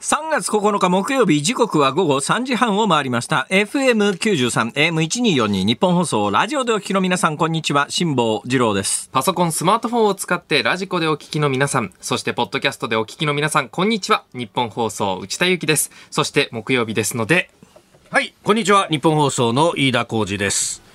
3月9日木曜日時刻は午後3時半を回りました FM93 AM1242 日本放送ラジオでお聞きの皆さんこんにちは辛坊治郎ですパソコン、スマートフォンを使ってラジコでお聞きの皆さん、そしてポッドキャストでお聞きの皆さん、こんにちは。日本放送、内田ゆきです。そして木曜日ですので、はい、こんにちは。日本放送の飯田浩二です。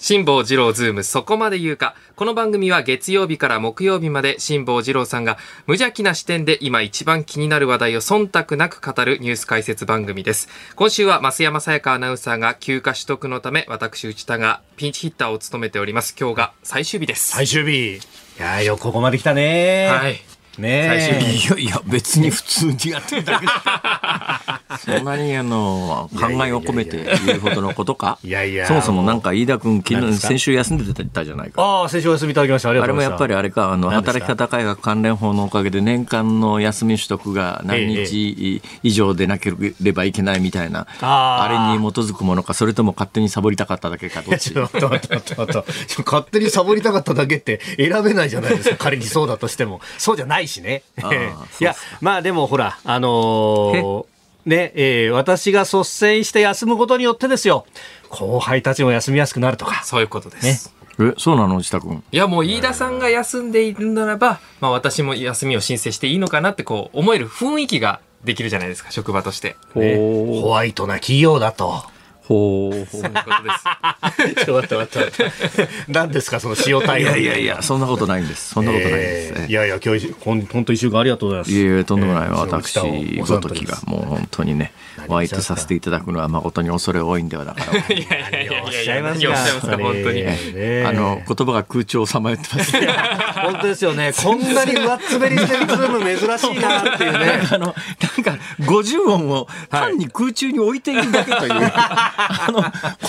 辛坊治郎ズームそこまで言うか。この番組は月曜日から木曜日まで辛坊治郎さんが無邪気な視点で今一番気になる話題を忖度なく語るニュース解説番組です。今週は増山さやかアナウンサーが休暇取得のため、私内田がピンチヒッターを務めております。今日が最終日です。最終日。いやーよくここまで来たねー。はい。ねいやいや別に普通にやってるだけ そんなにあの考えを込めて言うほどのことかいやいやそもそもなんか飯田君昨日先週休んでたじゃないかああ、先週お休みいただきました。ありがあれもとうございました。やっぱりあれか、あの、働き方改革関連法のおかげで年間の休み取得が何日以上でなければいけないみたいな、あーあれに基づくものか、それとも勝手にサボりたかっただけか、どっち？ちょっと待って待って待って勝手にサボりたかっただけって選べないじゃないですか。仮にそうだとしても。そうじゃないしね。いや、まあでもほら、あのーね、えー私が率先して休むことによってですよ、後輩たちも休みやすくなるとか。そういうことです。ねえ、そうなの？内田君。いやもう飯田さんが休んでいるならば、まあ私も休みを申請していいのかなってこう思える雰囲気ができるじゃないですか、職場として。ねほホワイトな企業だと。ほう。そういうことです。ちょっと待って待って。何ですか、その塩対い応。やいやいや、そんなことないんです。そんなことないです。えーいやいや、今日、ほん本当一週間ありがとうございます。いえいえ、とんでもない。えー私ごときが、もう本当にね、お相手させていただくのは誠に恐れ多いんではなかろうか。いやいやいやいやおっしゃいますか、本当に。ねあの、言葉が空調をさまよってます。本当ですよね。こんなに上っ滑りしてるズーム珍しいなっていうね。あの、なんか、50音を単に空中に置いているだけという、あの、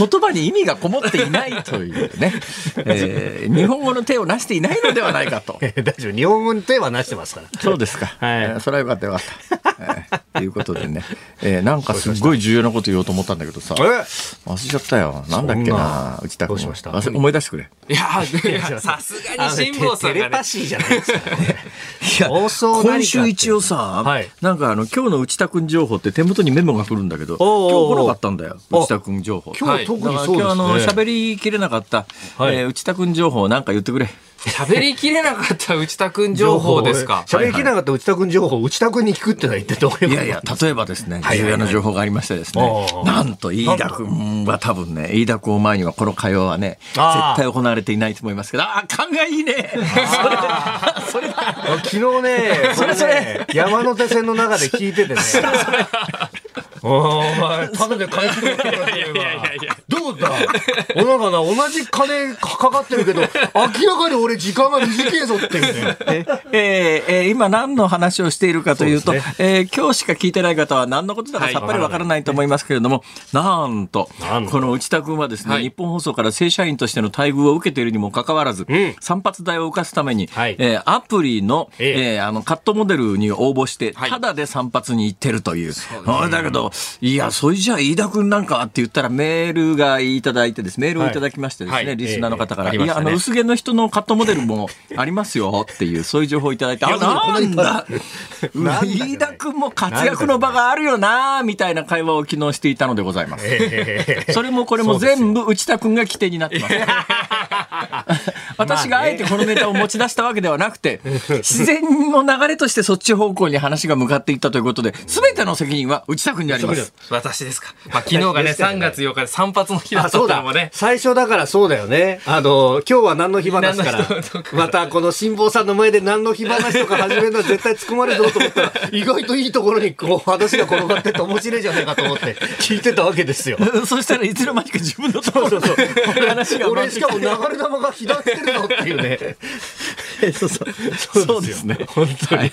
言葉に意味がこもっていないというね、えー日本語の手をなしていないのではないかと。大丈夫。日本語に手はなしてますから。そうですか。はいえーそれはよかったよかった。えーということでね、えーなんかすっごい重要なこと言おうと思ったんだけどさ、忘れちゃったよ。なんだっけな、内田君。思い出してくれ。いや、いやさすがに辛坊さんがね。テレパ。シーじゃないですか。らね。いや今週一応さ、はい。なんかあの今日の内田君情報って手元にメモが来るんだけど今日来なかったんだよ内田君情報。今日特にそうですね。今日あの喋りきれなかった、はい。えー内田君情報なんか言ってくれ喋りきれなかった内田くん情報ですか？喋りきれなかった内田君情報、内田君に聞くってのは一体どういうこと？いやいや例えばですね重要な情報がありましてですね。なんと飯田君は多分ね飯田君を前にはこの会話はね絶対行われていないと思いますけどああ勘がいいね。それそれだ。あ昨日ね、それそれ、山手線の中で聞いててね。お前、ただで返してくれよどうだ？おなんかな、同じ金かかってるけど、明らかに俺時間が短いぞっていうね。ええーえー今何の話をしているかというとそうですえー今日しか聞いてない方は何のことだかさっぱりわからないと思いますけれども、なんとなんと。この内田君はですね、はい。日本放送から正社員としての待遇を受けているにもかかわらず、ん。散髪代を浮かすために、はい。えーアプリの、ええ。えーあのカットモデルに応募して、はい。ただで散髪に行ってるという。あだけど、いや、それじゃあ飯田君なんかって言ったらメールがいただいてです、メールをいただきましてですね、はい。はいリスナーの方から、いや、ええありましたね。あの、薄毛の人のカットモデルもありますよっていう、そういう情報をいただいて、あ、なんだ。飯田君も活躍の場があるよなみたいな会話を昨日していたのでございます。それもこれも全部内田君が起点になってます。私があえてこのネタを持ち出したわけではなくて、自然の流れとしてそっち方向に話が向かっていったということで、すべての責任は内田君にあります。私ですか。まあ昨日がね、ですからね3月8日で散髪の日だあ、ったのもね。。最初だからそうだよね。あの、今日は何の日話からまたこの辛坊さんの前で何の日話とか始めるのは絶対突っ込まれるぞと思ったら、意外といいところにこう話が転がってって面白いじゃないかと思って 聞いてたわけですよ。そしたらいつの間にか自分のところの話が俺しかも流れ玉が左ってるぞっていうね。そうそう。そうですね。本当に。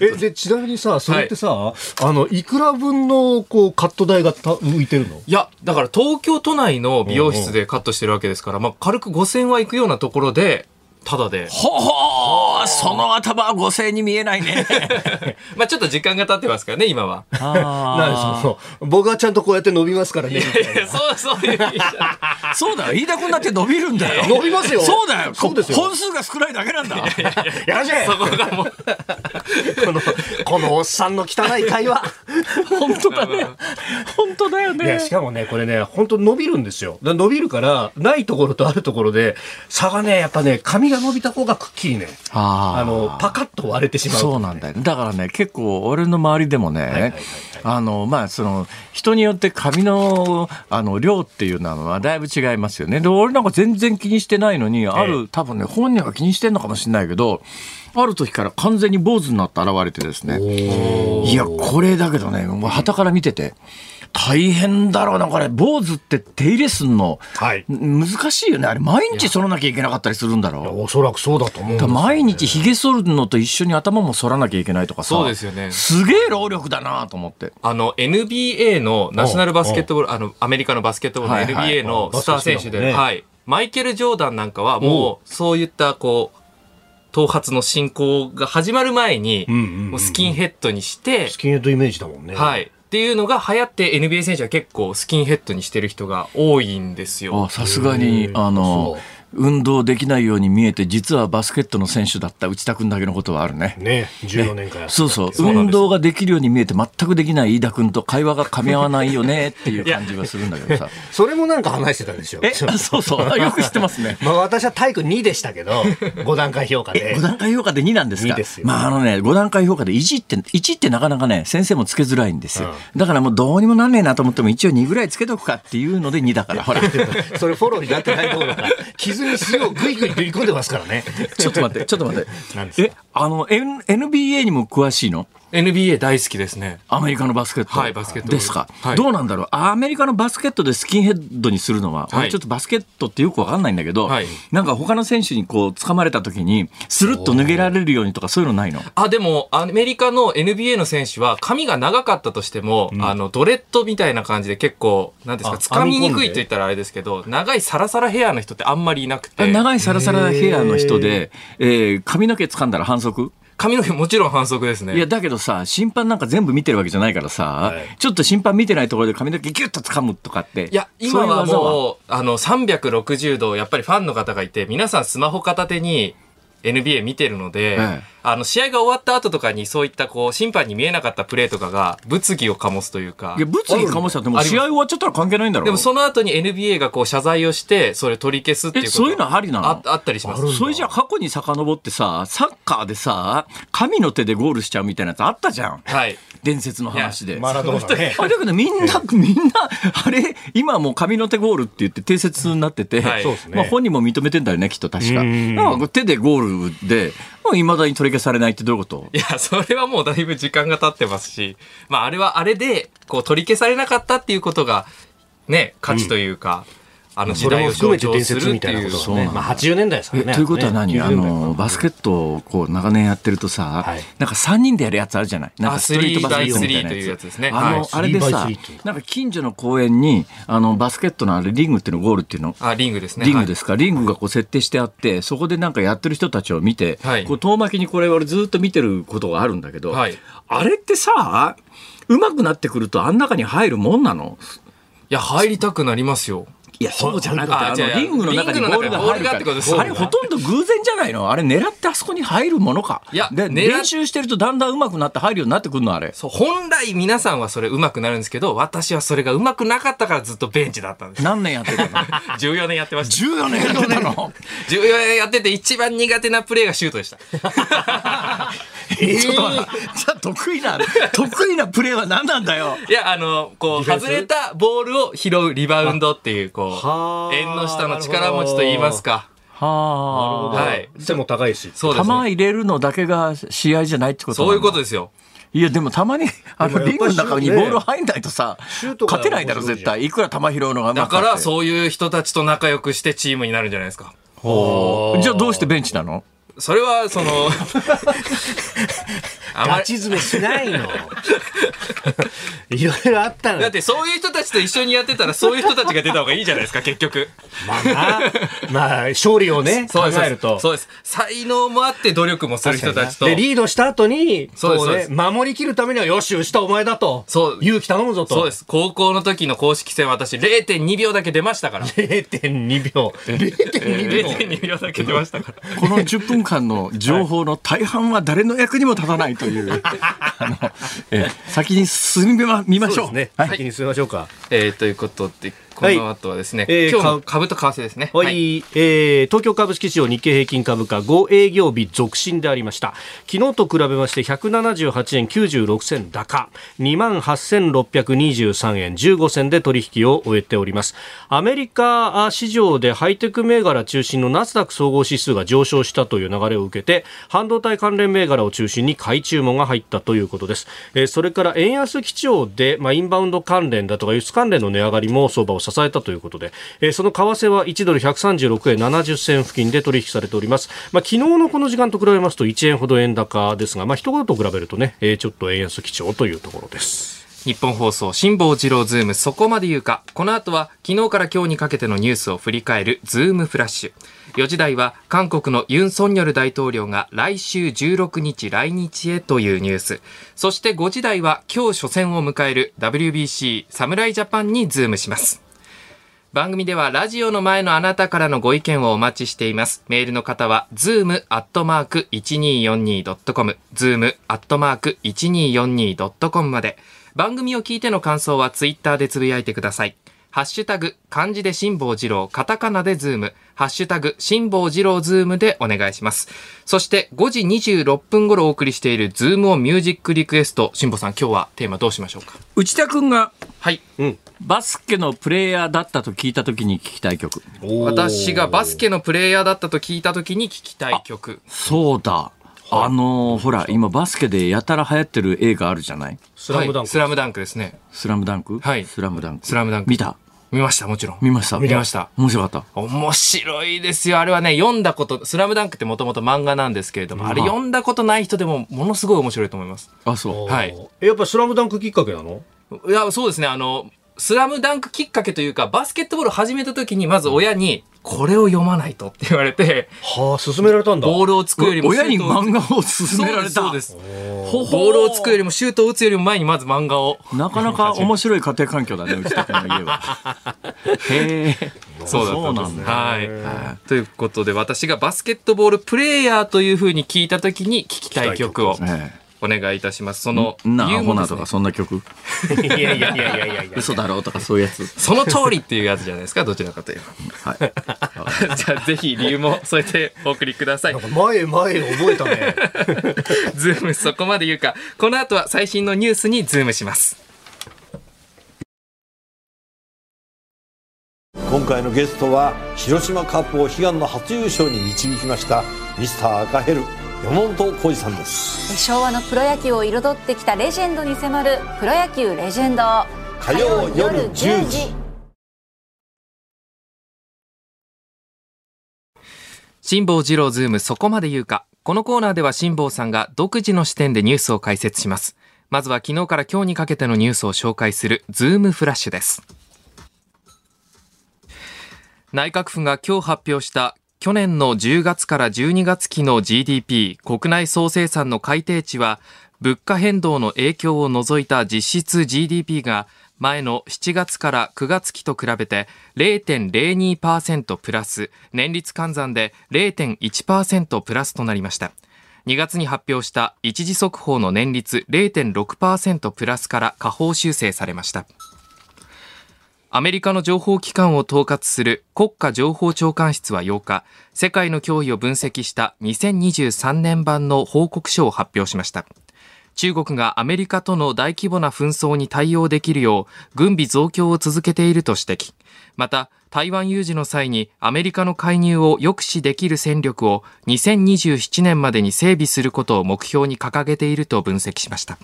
え、で、ちなみにさ、それってさ、あの、いくら分の、こう、カット代がた浮いてるの？いや、だから東京都内の美容室でカットしてるわけですから、まあ軽く5000はいくようなところで、ただで。ほほーあ、その頭は五星に見えないね。まあちょっと時間が経ってますからね、今は。なんでその僕はちゃんとこうやって伸びますからね。そう、そう そうだよ。飯田君だって伸びるんだよ。伸びますよそうだよ。そうですよ本数が少ないだけなんだ。やらしいそこがもう。この、このおっさんの汚い会話。本当だね。本当だよいや、しかもね、これね、本当伸びるんですよ。だ伸びるから、ないところとあるところで、差がね、やっぱね、髪が伸びた方がくっきりね、あの、パカッと割れてしまう。そうなんだよ。だからね、結構俺の周りでもね、まあ、その、人によって髪の、あの、量っていうのはだいぶ違いますよね。で、俺なんか全然気にしてないのに、ある、多分ね、本人が気にしてんのかもしれないけど、ある時から完全に坊主になって現れてですね。いや、これだけどね、もう旗から見てて、大変だろうな、これ。坊主って手入れすんの、はい。難しいよね。あれ、毎日剃らなきゃいけなかったりするんだろう。おそらくそうだと思うんですよだから毎日ひげ剃るのと一緒に頭も剃らなきゃいけないとかさ。そうですよね。すげえ労力だなと思って。あの NBA のナショナルバスケットボール、あのアメリカのバスケットボールのはいはい。NBA のスター選手で、バスケ好きだもんね。はい、マイケル・ジョーダンなんかはもうそういったこう頭髪の進行が始まる前にもうスキンヘッドにして、スキンヘッドイメージだもんね。はい、っていうのが流行って NBA 選手は結構スキンヘッドにしてる人が多いんですよあ。さすがにあの運動できないように見えて実はバスケットの選手だった内田君だけのことはあるね。ね、14年間やってそうそう。運動ができるように見えて全くできない飯田君と会話が噛み合わないよねっていう感じはするんだけどさ。それもなんか話してたでしょ。え？そうそう。よく知ってますね。まあ私は体育2でしたけど、5段階評価で。5。段階評価で2なんですか？2ですよ。まああのね、5段階評価で1って、1ってなかなかね、先生もつけづらいんですよ。だからもうどうにもなんねえなと思っても一応2ぐらいつけとくかっていうので2だから、ほら。それフォローになってないところから、傷に塩をグイグイ塗り込んでますからね。ちょっと待って、ちょっと待って。え、あの、N、NBA にも詳しいの？NBA 大好きですね。アメリカのバスケット。はいバスケット。ですか、はい。どうなんだろう。アメリカのバスケットでスキンヘッドにするのは、はい。俺ちょっとバスケットってよくわかんないんだけど、はい。なんか他の選手にこう掴まれた時に、スルッと脱げられるようにとかそういうのないの？あ、でも、アメリカの NBA の選手は、髪が長かったとしても、あの、ドレッドみたいな感じで結構、なんですあか、掴みにくいと言ったらあれですけど、長いサラサラヘアの人ってあんまりいなくて、長いサラサラヘアの人で、えー髪の毛掴んだら反則？髪の毛もちろん反則ですね。いや、だけどさ、審判なんか全部見てるわけじゃないからさ、ちょっと審判見てないところで髪の毛ギュッと掴むとかって。いや、今はそういうう、あの、360度、やっぱりファンの方がいて、皆さんスマホ片手に NBA 見てるので、ええあの、試合が終わった後とかに、そういった、こう、審判に見えなかったプレーとかが、物議を醸すというかいや、、物議かもしたってもう試合終わっちゃったら関係ないんだろでもその後に NBA がこう謝罪をして、それ取り消すっていうことえそういうのありなの？ああったりします。それじゃあ過去に遡ってさ、サッカーでさ、神の手でゴールしちゃうみたいなやつあったじゃん。はい。伝説の話で。マラドーナね。あれだけどみんな、みんな、あれ、今はもう神の手ゴールって言って定説になってて、はいそうですねまあ本人も認めてんだよね、きっと確か。か手でゴールで、いまだに取り消されないってどういうこと？いや、それはもうだいぶ時間が経ってますし、まああれはあれで、こう取り消されなかったっていうことが、ね、価値というか、あの時それも代を含めて伝象徴する説みっていう。たいなことがね。まあ80年代ですからね。えということは何、ねあのバスケットをこう長年やってるとさ、はい。なんか3人でやるやつあるじゃない？なんかストリートバスケットみたいな3 by 3というやつですね。あの、はい。あれでさ3 by 3っていう。なんか近所の公園にあのバスケットのあれリングっていうのゴールっていうの？あ、リングですね。リングですか、リングがこう設定してあってそこでなんかやってる人たちを見て、はい。こう遠巻きにこれ俺ずっと見てることがあるんだけど、はい。あれってさうまくなってくるとあん中に入るもんなの？いや、入りたくなりますよ。いや、そうじゃなくて、リングの中にボールが入るか。あれ、ほとんど偶然じゃないの？あれ、狙ってあそこに入るものか。いやで、練習してるとだんだん上手くなって入るようになってくるの、あれ。そう、本来皆さんはそれ上手くなるんですけど、私はそれが上手くなかったからずっとベンチだったんです。何年やってたの？14年やってました。?14 年やってたの？14年やってて一番苦手なプレーがシュートでした。ちょっと待って。じゃあ、得意な、得意なプレーは何なんだよ？いや、あの、こう、外れたボールを拾うリバウンドっていう、こはあう、縁の下の力持ちと言いますか。はあ。はい。背も高いし。そうですね。球入れるのだけが試合じゃないってことそういうことでですよ。いや、でもたまに、あの、リングの中にボール入んないとさ、シュートが勝てないだろ、絶対。いくら球拾うのがだから、そういう人たちと仲良くしてチームになるんじゃないですか。じゃあどうしてベンチなの？それは、その、あまり、ガチ詰めしないの。いろいろあったのだってそういう人たちと一緒にやってたらそういう人たちが出た方がいいじゃないですか結局まあな、まあ、勝利をね、考 そうですえると。そうです才能もあって努力もする人たちとで、リードした後に、こそうですそうです守りきるためには、よし、牛田お前だと。そう勇気頼むぞと。そうです高校の時の公式戦私0.2秒だけ出ましたから 0.2秒。0.2秒。0.2秒だけ出ましたからこの10分間の情報の大半は誰の役にも立たないという、あのえ先に進みま見ましょう。そうですね。はい先に進みましょうか。えー、ということでこの後はですね、えー今日の株と為替ですね。はい、えー東京株式市場日経平均株価5営業日続伸でありました。昨日と比べまして178円96銭高。2万8623円15銭で取引を終えております。アメリカ市場でハイテク銘柄中心のナスダック総合指数が上昇したという流れを受けて半導体関連銘柄を中心に買い注文が入ったということです、えーそれから円安基調で、まあ、インバウンド関連だとか輸出関連の値上がりも相場を支えたということで、えーその為替は1ドル136円70銭付近で取引されております、まあ、昨日のこの時間と比べますと1円ほど円高ですが、まあ、一言と比べるとね、えーちょっと円安基調というところです。ニッポン放送辛坊治郎ズームそこまで言うか。この後は昨日から今日にかけてのニュースを振り返るズームフラッシュ。4時台は韓国のユン・ソンニョル大統領が来週16日来日へというニュース。そして5時台は今日初戦を迎える WBC 侍ジャパンにズームします。番組ではラジオの前のあなたからのご意見をお待ちしています。メールの方は、zoom.1242.com、zoom.1242.com まで。番組を聞いての感想はツイッターでつぶやいてください。ハッシュタグ、漢字で辛坊治郎、カタカナでズーム、ハッシュタグ、辛坊治郎ズームでお願いします。そして、5時26分頃お送りしているズームオンミュージックリクエスト、辛坊さん今日はテーマどうしましょうか？内田君がはい。バスケのプレイヤーだったと聞いたときに聞きたい曲。私がバスケのプレイヤーだったと聞いた時に聞きたい曲。そうだ。あのーほら、今バスケでやたら流行ってる映画あるじゃない？スラムダンク、はいスラムダンクですね。スラムダンク？はいスラムダンク。スラムダンク見た？見ました、もちろん。見ました？見ました。面白かった。面白いですよ。あれはね、読んだこと、スラムダンクってもともと漫画なんですけれども、あれ読んだことない人でもものすごい面白いと思います。あ、そう。はいえやっぱスラムダンクきっかけなの？いや、そうですね、あの、スラムダンクきっかけというか、バスケットボールを始めた時に、まず親に、これを読まないとって言われて、はあ勧められたんだボールをつくよりもシュ親にートを打つ漫画を勧められた。そうです。ボールをつくよりもシュートを打つよりも前にまず漫画を。なかなか面白い家庭環境だね、内田君の家は。へえ。そうだったんですはい。ということで、私がバスケットボールプレイヤーというふうに聞いたときに聞きたい曲をえお願いいたします。そのえ。なアホなとかそんな曲？いやいやいやいやいやいや嘘だろうとかそういうやつ。その通りっていうやつじゃないですか、どちらかというはい。と。じゃあ、ぜひ理由も添えてお送りください前前覚えたね ズームそこまで言うか。この後は最新のニュースにズームします。今回のゲストは広島カープを悲願の初優勝に導きましたミスター赤ヘル山本浩二さんです昭和のプロ野球を彩ってきたレジェンドに迫るプロ野球レジェンド火曜夜10時辛坊治郎ズームそこまで言うか。このコーナーでは辛坊さんが独自の視点でニュースを解説します。まずは昨日から今日にかけてのニュースを紹介するズームフラッシュです。内閣府が今日発表した去年の10月から12月期の GDP 国内総生産の改定値は物価変動の影響を除いた実質 GDP が前の7月から9月期と比べて0.02%プラス年率換算で0.1%プラスとなりました。2月に発表した一時速報の年率0.6%プラスから下方修正されました。アメリカの情報機関を統括する国家情報長官室は8日、世界の脅威を分析した2023年版の報告書を発表しました。中国がアメリカとの大規模な紛争に対応できるよう軍備増強を続けていると指摘。また、台湾有事の際にアメリカの介入を抑止できる戦力を2027年までに整備することを目標に掲げていると分析しました。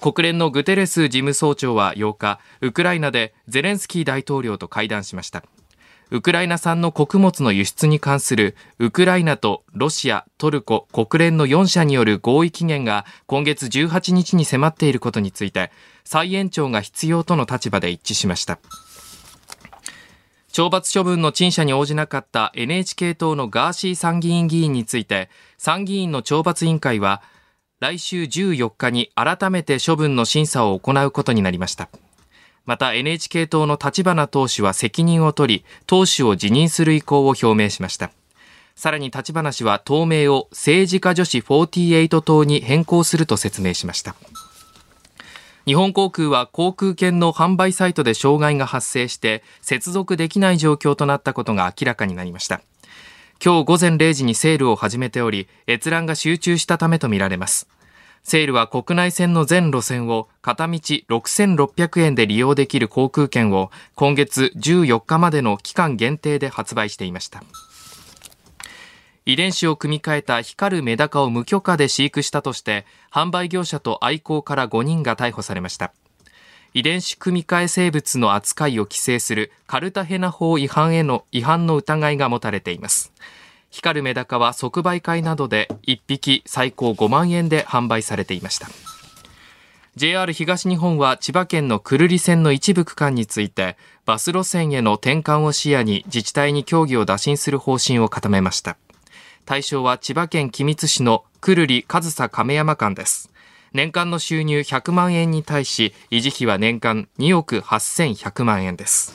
国連のグテレス事務総長は8日、ウクライナでゼレンスキー大統領と会談しました。ウクライナ産の穀物の輸出に関するウクライナとロシア、トルコ、国連の4社による合意期限が今月18日に迫っていることについて再延長が必要との立場で一致しました懲罰処分の陳謝に応じなかった NHK 党のガーシー参議院議員について参議院の懲罰委員会は来週14日に改めて処分の審査を行うことになりました。また NHK 党の立花党首は責任を取り党首を辞任する意向を表明しました。さらに立花氏は党名を政治家女子48党に変更すると説明しました。日本航空は航空券の販売サイトで障害が発生して接続できない状況となったことが明らかになりました。今日午前0時にセールを始めており閲覧が集中したためとみられます。セールは国内線の全路線を片道6600円で利用できる航空券を今月14日までの期間限定で発売していました。遺伝子を組み換えた光るメダカを無許可で飼育したとして販売業者と愛好から5人が逮捕されました。遺伝子組み換え生物の扱いを規制するカルタヘナ法違反への違反の疑いが持たれています。光るメダカは即売会などで1匹最高5万円で販売されていました。JR 東日本は千葉県の久留里線の一部区間についてバス路線への転換を視野に自治体に協議を打診する方針を固めました。対象は千葉県君津市の久留里上総亀山間です。年間の収入100万円に対し維持費は年間2億8100万円です。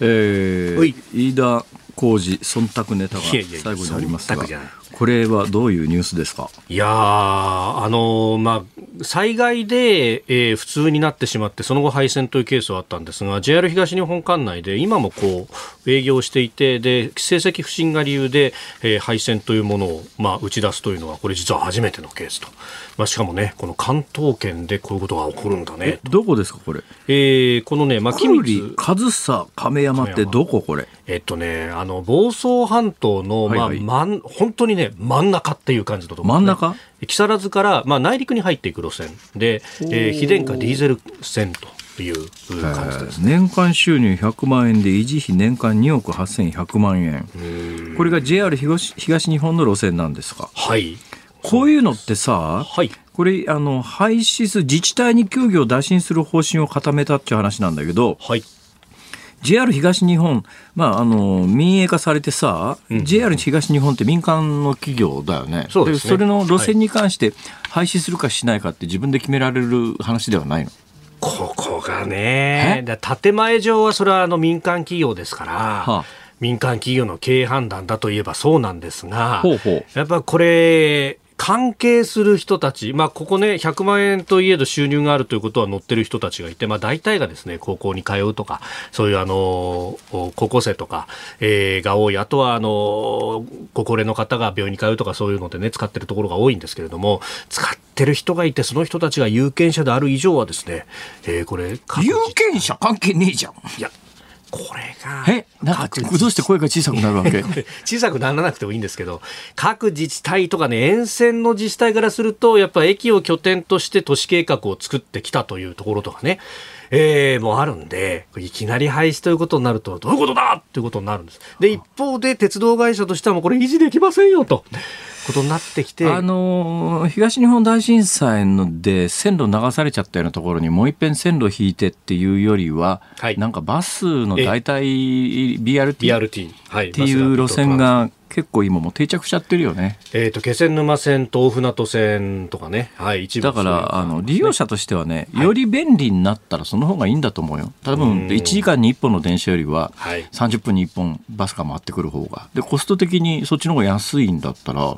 えー、飯田浩二忖度ネタが最後にありますがこれはどういうニュースですか？いやあのまあ、災害で、えー、普通になってしまって、その後廃線というケースはあったんですが、JR 東日本管内で今もこう営業していて、で成績不振が理由で、えー、廃線というものを、まあ、打ち出すというのは、これ実は初めてのケースと。まあ、しかもね、この関東圏でこういうことが起こるんだね。どこですか、これ？えー、このね、まあ、君津。上総亀山ってどここれ？えっとね、あの、房総半島の、まあ、はいはい、本当にね、真ん中っていう感じだと思う、ね、真ん中？木更津から、まあ、内陸に入っていく路線で、えー、非電化ディーゼル線という感じです、ね、年間収入100万円で維持費年間2億8100万円。これが JR 東東日本の路線なんですか？はい。こういうのってさ、はい、これあの廃止す自治体に協議を打診する方針を固めたっていう話なんだけど、はい、JR 東日本、まあ、あの民営化されてさ、うん、JR 東日本って民間の企業だよね。そで、ね、それの路線に関して廃止するかしないかって自分で決められる話ではないの？ここがね、建前上はそれはあの民間企業ですから。はあ民間企業の経営判断だといえばそうなんですが、ほうほうやっぱこれ、関係する人たち、まあ、ここね、100万円といえど収入があるということは載ってる人たちがいて、まあ、大体がですね、高校に通うとか、そういうあの、高校生とか、えー、が多い。あとは、あの、ご高齢の方が病院に通うとか、そういうのでね、使ってるところが多いんですけれども、使ってる人がいて、その人たちが有権者である以上はですね、えー、これ、有権者関係ねえじゃん。いや、これが。えなんか、どうして声が小さくなるわけ？小さくならなくてもいいんですけど、各自治体とかね、沿線の自治体からすると、やっぱ駅を拠点として都市計画を作ってきたというところとかね、えー、もうあるんで、いきなり廃止ということになると、どういうことだっていうことになるんです。で、一方で鉄道会社としてはもうこれ維持できませんよと。ことになってきて。あの東日本大震災ので線路流されちゃったようなところにもう一遍線路引いてっていうよりは、はい、なんかバスの大体 BRT, BRT、はい、っていう路線が結構今も定着しちゃってるよね。えっ、ー、と気仙沼線と大船渡線とかね、はい、一部だからあの利用者としてはね、より便利になったらその方がいいんだと思うよ。多分1時間に1本の電車よりは30分に1本バスが回ってくる方が。でコスト的にそっちの方が安いんだったら。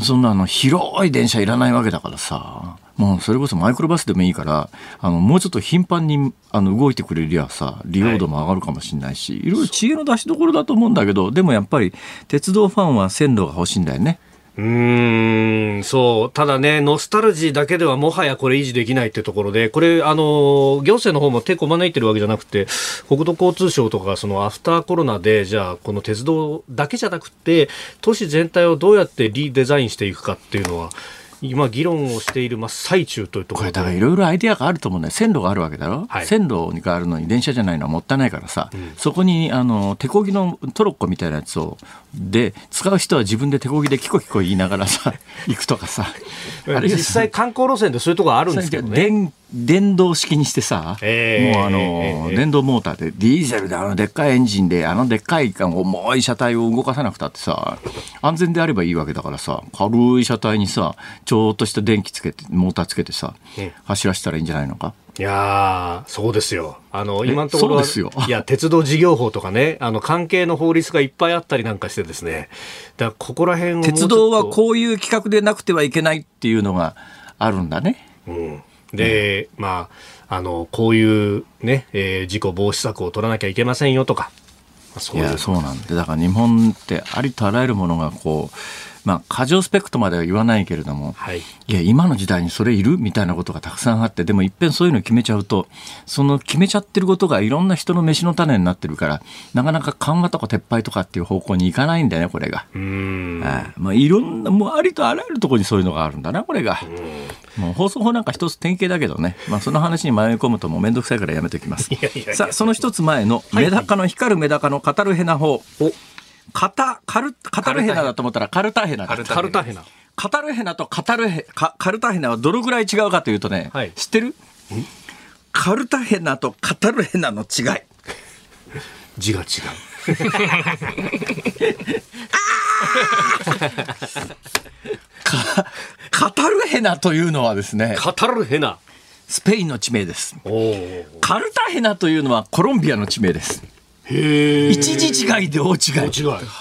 そんなあの広い電車いらないわけだからさもうそれこそマイクロバスでもいいからあのもうちょっと頻繁にあの動いてくれりゃさ利用度も上がるかもしれないし、はい、いろいろ知恵の出しどころだと思うんだけどでもやっぱり鉄道ファンは線路が欲しいんだよね。うーん、そう。ただね、ノスタルジーだけではもはやこれ維持できないってところで、これ、あの、行政の方も手こまねいてるわけじゃなくて、国土交通省とか、そのアフターコロナで、じゃあ、この鉄道だけじゃなくて、都市全体をどうやってリデザインしていくかっていうのは、今議論をしている真っ最中というところこれだからいろいろアイデアがあると思うんだよ。線路があるわけだろ、はい。線路があるのに電車じゃないのはもったいないからさ、そこにあの手漕ぎのトロッコみたいなやつをで使う人は自分で手漕ぎでキコキコ言いながらさ行くとかさあれ実際観光路線でそういうところあるんですけどね。電電動式にしてさ、ええもうあの、ええ電動モーターでディーゼルであのでっかいエンジンであのでっかい重い車体を動かさなくたってさ安全であればいいわけだからさ軽い車体にさちょっとした電気つけてモーターつけてさ、ええ走らせたらいいんじゃないのか？いやー、そうですよ。あの、今のところいや、鉄道事業法とかね、あの、関係の法律がいっぱいあったりなんかしてですね。だから、ここら辺鉄道はこういう企画でなくてはいけないっていうのがあるんだね。うん。で、まあ、あの、こういうね、えー事故防止策を取らなきゃいけませんよとか。まあそいういうやそうなんでだから日本ってありとあらゆるものがこうまあ過剰スペックとまでは言わないけれども、はい。いや今の時代にそれいるみたいなことがたくさんあってでもいっぺんそういうの決めちゃうとその決めちゃってることがいろんな人の飯の種になってるからなかなか緩和とか撤廃とかっていう方向に行かないんだよねこれが。うーん。ああまあ、いろんなもうありとあらゆるところにそういうのがあるんだなこれが。もう放送法なんか一つ典型だけどね、まあ、その話に迷い込むともう面倒くさいからやめておきます。さあその一つ前のメダカの光るメダカの語るヘナ法。おカタカルカルヘナだと思ったらカルタヘナだカルタヘナ。カルヘナとカルヘカカルタヘナはどのぐらい違うかというとね、はい知ってる？カルタヘナとカルヘナの違い字が違う。カタルヘナというのはですねカタルヘナ。スペインの地名です。カルタヘナというのはコロンビアの地名です。一時違いで大違い。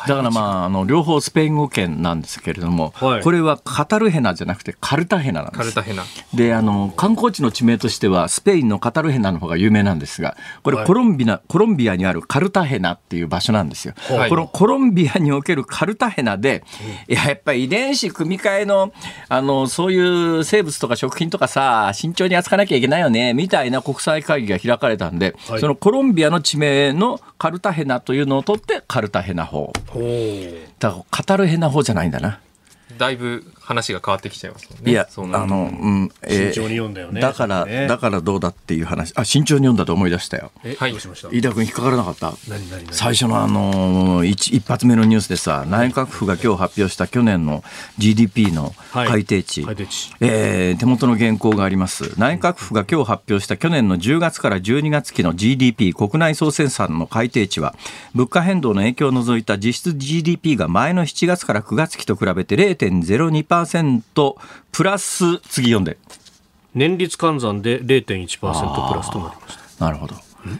だからまああの両方スペイン語圏なんですけれども、はい。これはカタルヘナじゃなくてカルタヘナなんです。カルタヘナ。であの観光地の地名としてはスペインのカタルヘナの方が有名なんですがこれはい。コロンビナ、コロンビアにあるカルタヘナっていう場所なんですよ、はい。このコロンビアにおけるカルタヘナで、いややっぱり遺伝子組み換えのあのそういう生物とか食品とかさ慎重に扱わなきゃいけないよねみたいな国際会議が開かれたんで、はい。そのコロンビアの地名のカルタヘナというのを取ってカルタヘナ法。だからカタルヘナ法じゃないんだな。だいぶ話が変わってきちゃいますもんね。いや、そうあの、うん、えー慎重に読んだよね。だから、ね。だからどうだっていう話。あ、慎重に読んだと思い出したよ。え、はい。どうしました？飯田君引っかからなかった？何何何？最初のあのー一一発目のニュースでさ内閣府が今日発表した去年の GDP のはい。改定値、改定値。えー手元の原稿があります。内閣府が今日発表した去年の10月から12月期の GDP 国内総生産の改定値は物価変動の影響を除いた実質 GDP が前の7月から9月期と比べて0.02%プラス次読んで。年率換算で0.1%プラスとなりました。なるほど。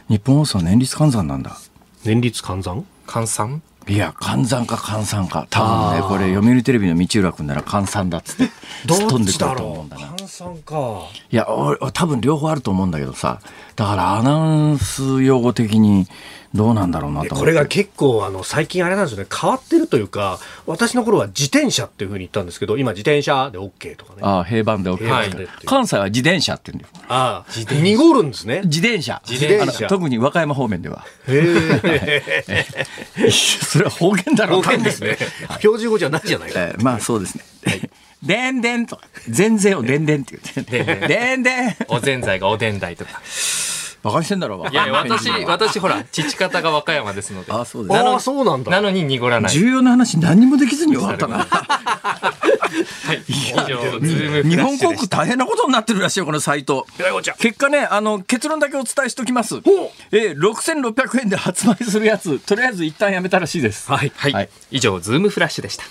日本放送は年率換算なんだ。年率換算？換算？いや換算か換算か。多分ねこれ読売テレビの道浦君なら換算だっつって突っ飛んでくると思うんだな。換算か。いや俺多分両方あると思うんだけどさ。だからアナウンス用語的にどうなんだろうなとこれが結構あの最近あれなんですよね。変わってるというか私の頃は自転車っていうふうに言ったんですけど今自転車で OK とかね。あああ平板で OK 平板で関西は自転車って言うんだよ。あ濁るんですね。自転車。自転車。特に和歌山方面では。へえ。それは方言だろう方言ですね。標準語じゃないじゃないか。えーまあそうですね。でんでんとか、全然をでんでんって言って。でんでん。おぜんざいがおでんだいとか。バカにしてんだろ、いやいや、私、私ほら、父方が和歌山ですので。あ、そうです。ああそうなんだなのに濁らない。重要な話何にもできずに終わったな。はい。以上、ズームフ日ラッ本航空シュでした。大変なことになってるらしいよ、このサイト。結果ね、あの、結論だけお伝えしておきます。えー、6600円で発売するやつ、とりあえず一旦やめたらしいです。はいはい、はい以上、ズームフラッシュでした。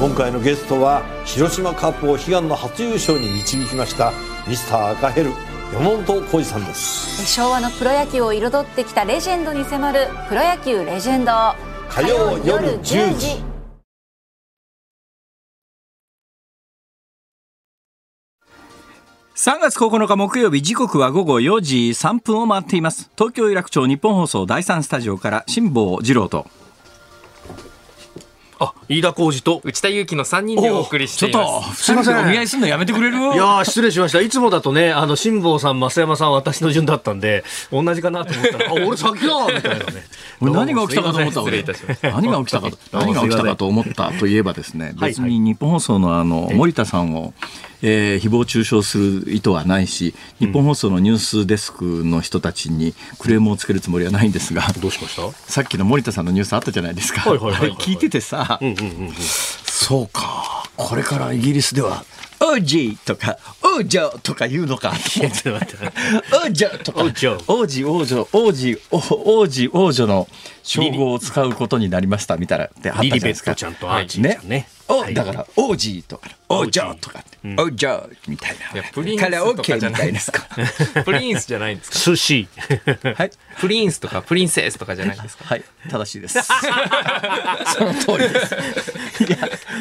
今回のゲストは広島カップを悲願の初優勝に導きましたミスター赤ヘル山本浩二さんです。昭和のプロ野球を彩ってきたレジェンドに迫る「プロ野球レジェンド」火曜夜10時。3月9日木曜日時刻は午後4時3分を回っています。東京有楽町日本放送第3スタジオから辛坊治郎とあ、飯田浩二と。内田裕樹の3人でお送りしていちょっと、ます。すみません。お見合いすんのやめてくれる？いやー失礼しました。いつもだとね、あの、辛坊さん、増山さん、私の順だったんで、同じかなと思ったら、あ、俺先だみたいなね。俺 何が起きたかと思った失礼いたしまし何が起きたかと？何が起きたかと思ったといえばですねはい別に日本放送のあの森田さんを、えー誹謗中傷する意図はないし日本放送のニュースデスクの人たちにクレームをつけるつもりはないんですがどうしました？さっきの森田さんのニュースあったじゃないですか。はいはいはい聞いててさうんうんうんうん。そうかこれからイギリスでは王子とか王女とか言うのか。ちょっと待って。王女とか。王女王子王女王子お王子王女の称号を使うことになりましたみたいなってあったじリリベゃないですか。ットちゃんとアーチーちゃんね。はいおだから王子とか王女とかって王女みたいいやなプリンスカラオケとかじゃみたいなないですか。プリンスじゃないんですか。寿司。はい。プリンスとかプリンセスとかじゃないんですか。はい。正しいです。その通りです。いや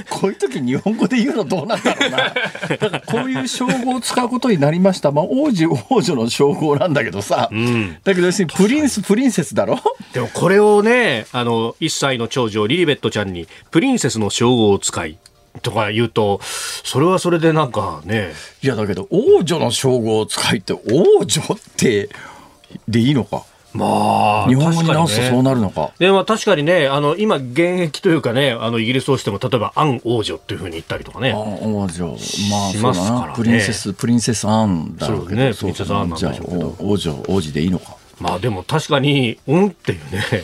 こういう時日本語で言うのどうなんだろうな。だからこういう称号を使うことになりました。まあ王子王女の称号なんだけどさ、ん。だけど要するにプリンスプリンセスだろ？でもこれをね、あの、1歳の長女、リリベットちゃんに、プリンセスの称号を使い、とか言うと、それはそれでなんかね、いやだけど王女の称号を使いって王女ってでいいのか？まあ、日本語に直すとそうなるのか？でまあ、確かにね、あの今、現役というかね、あのイギリスとしても、例えばアン王女っていうふうに言ったりとかね。あ、王女。まあしますからね。なプリンセスプリンセスアンだろうけど。そうね。プリンセスアンなんでしょうけど。じゃあお王女王子でいいのか？まあでも確かに、うんっていうね、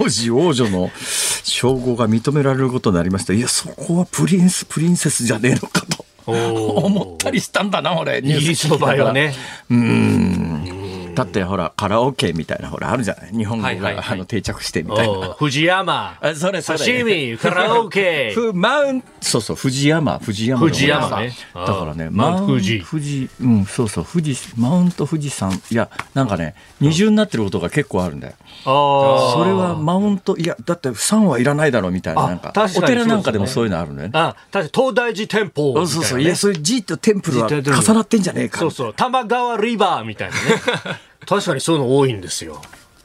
王子王女の称号が認められることになりました。いやそこはプリンスプリンセスじゃねえのかと。思ったりしたんだな俺。イギリスの場合はね、だってほらカラオケみたいなほらあるじゃない？日本語があの定着してみたいな。藤山、あそれそれ。刺身、カラオケ、ふマウンそうそう藤山藤山の藤山ね。だからねマウント富士富士うんそうそう富士マウント富士山いやなんかね二重になってる音が結構あるんだよ。あー。それはマウントいやだって山はいらないだろうみたいなあなんか。お寺なんかでもそういうのあるのよね。あ、確かに東大寺店舗みたいなね、そうそういやそういう G とテンプルは重なってんじゃねえか。そうそう、玉川リバーみたいなね。確かにそういうの多いんですよ。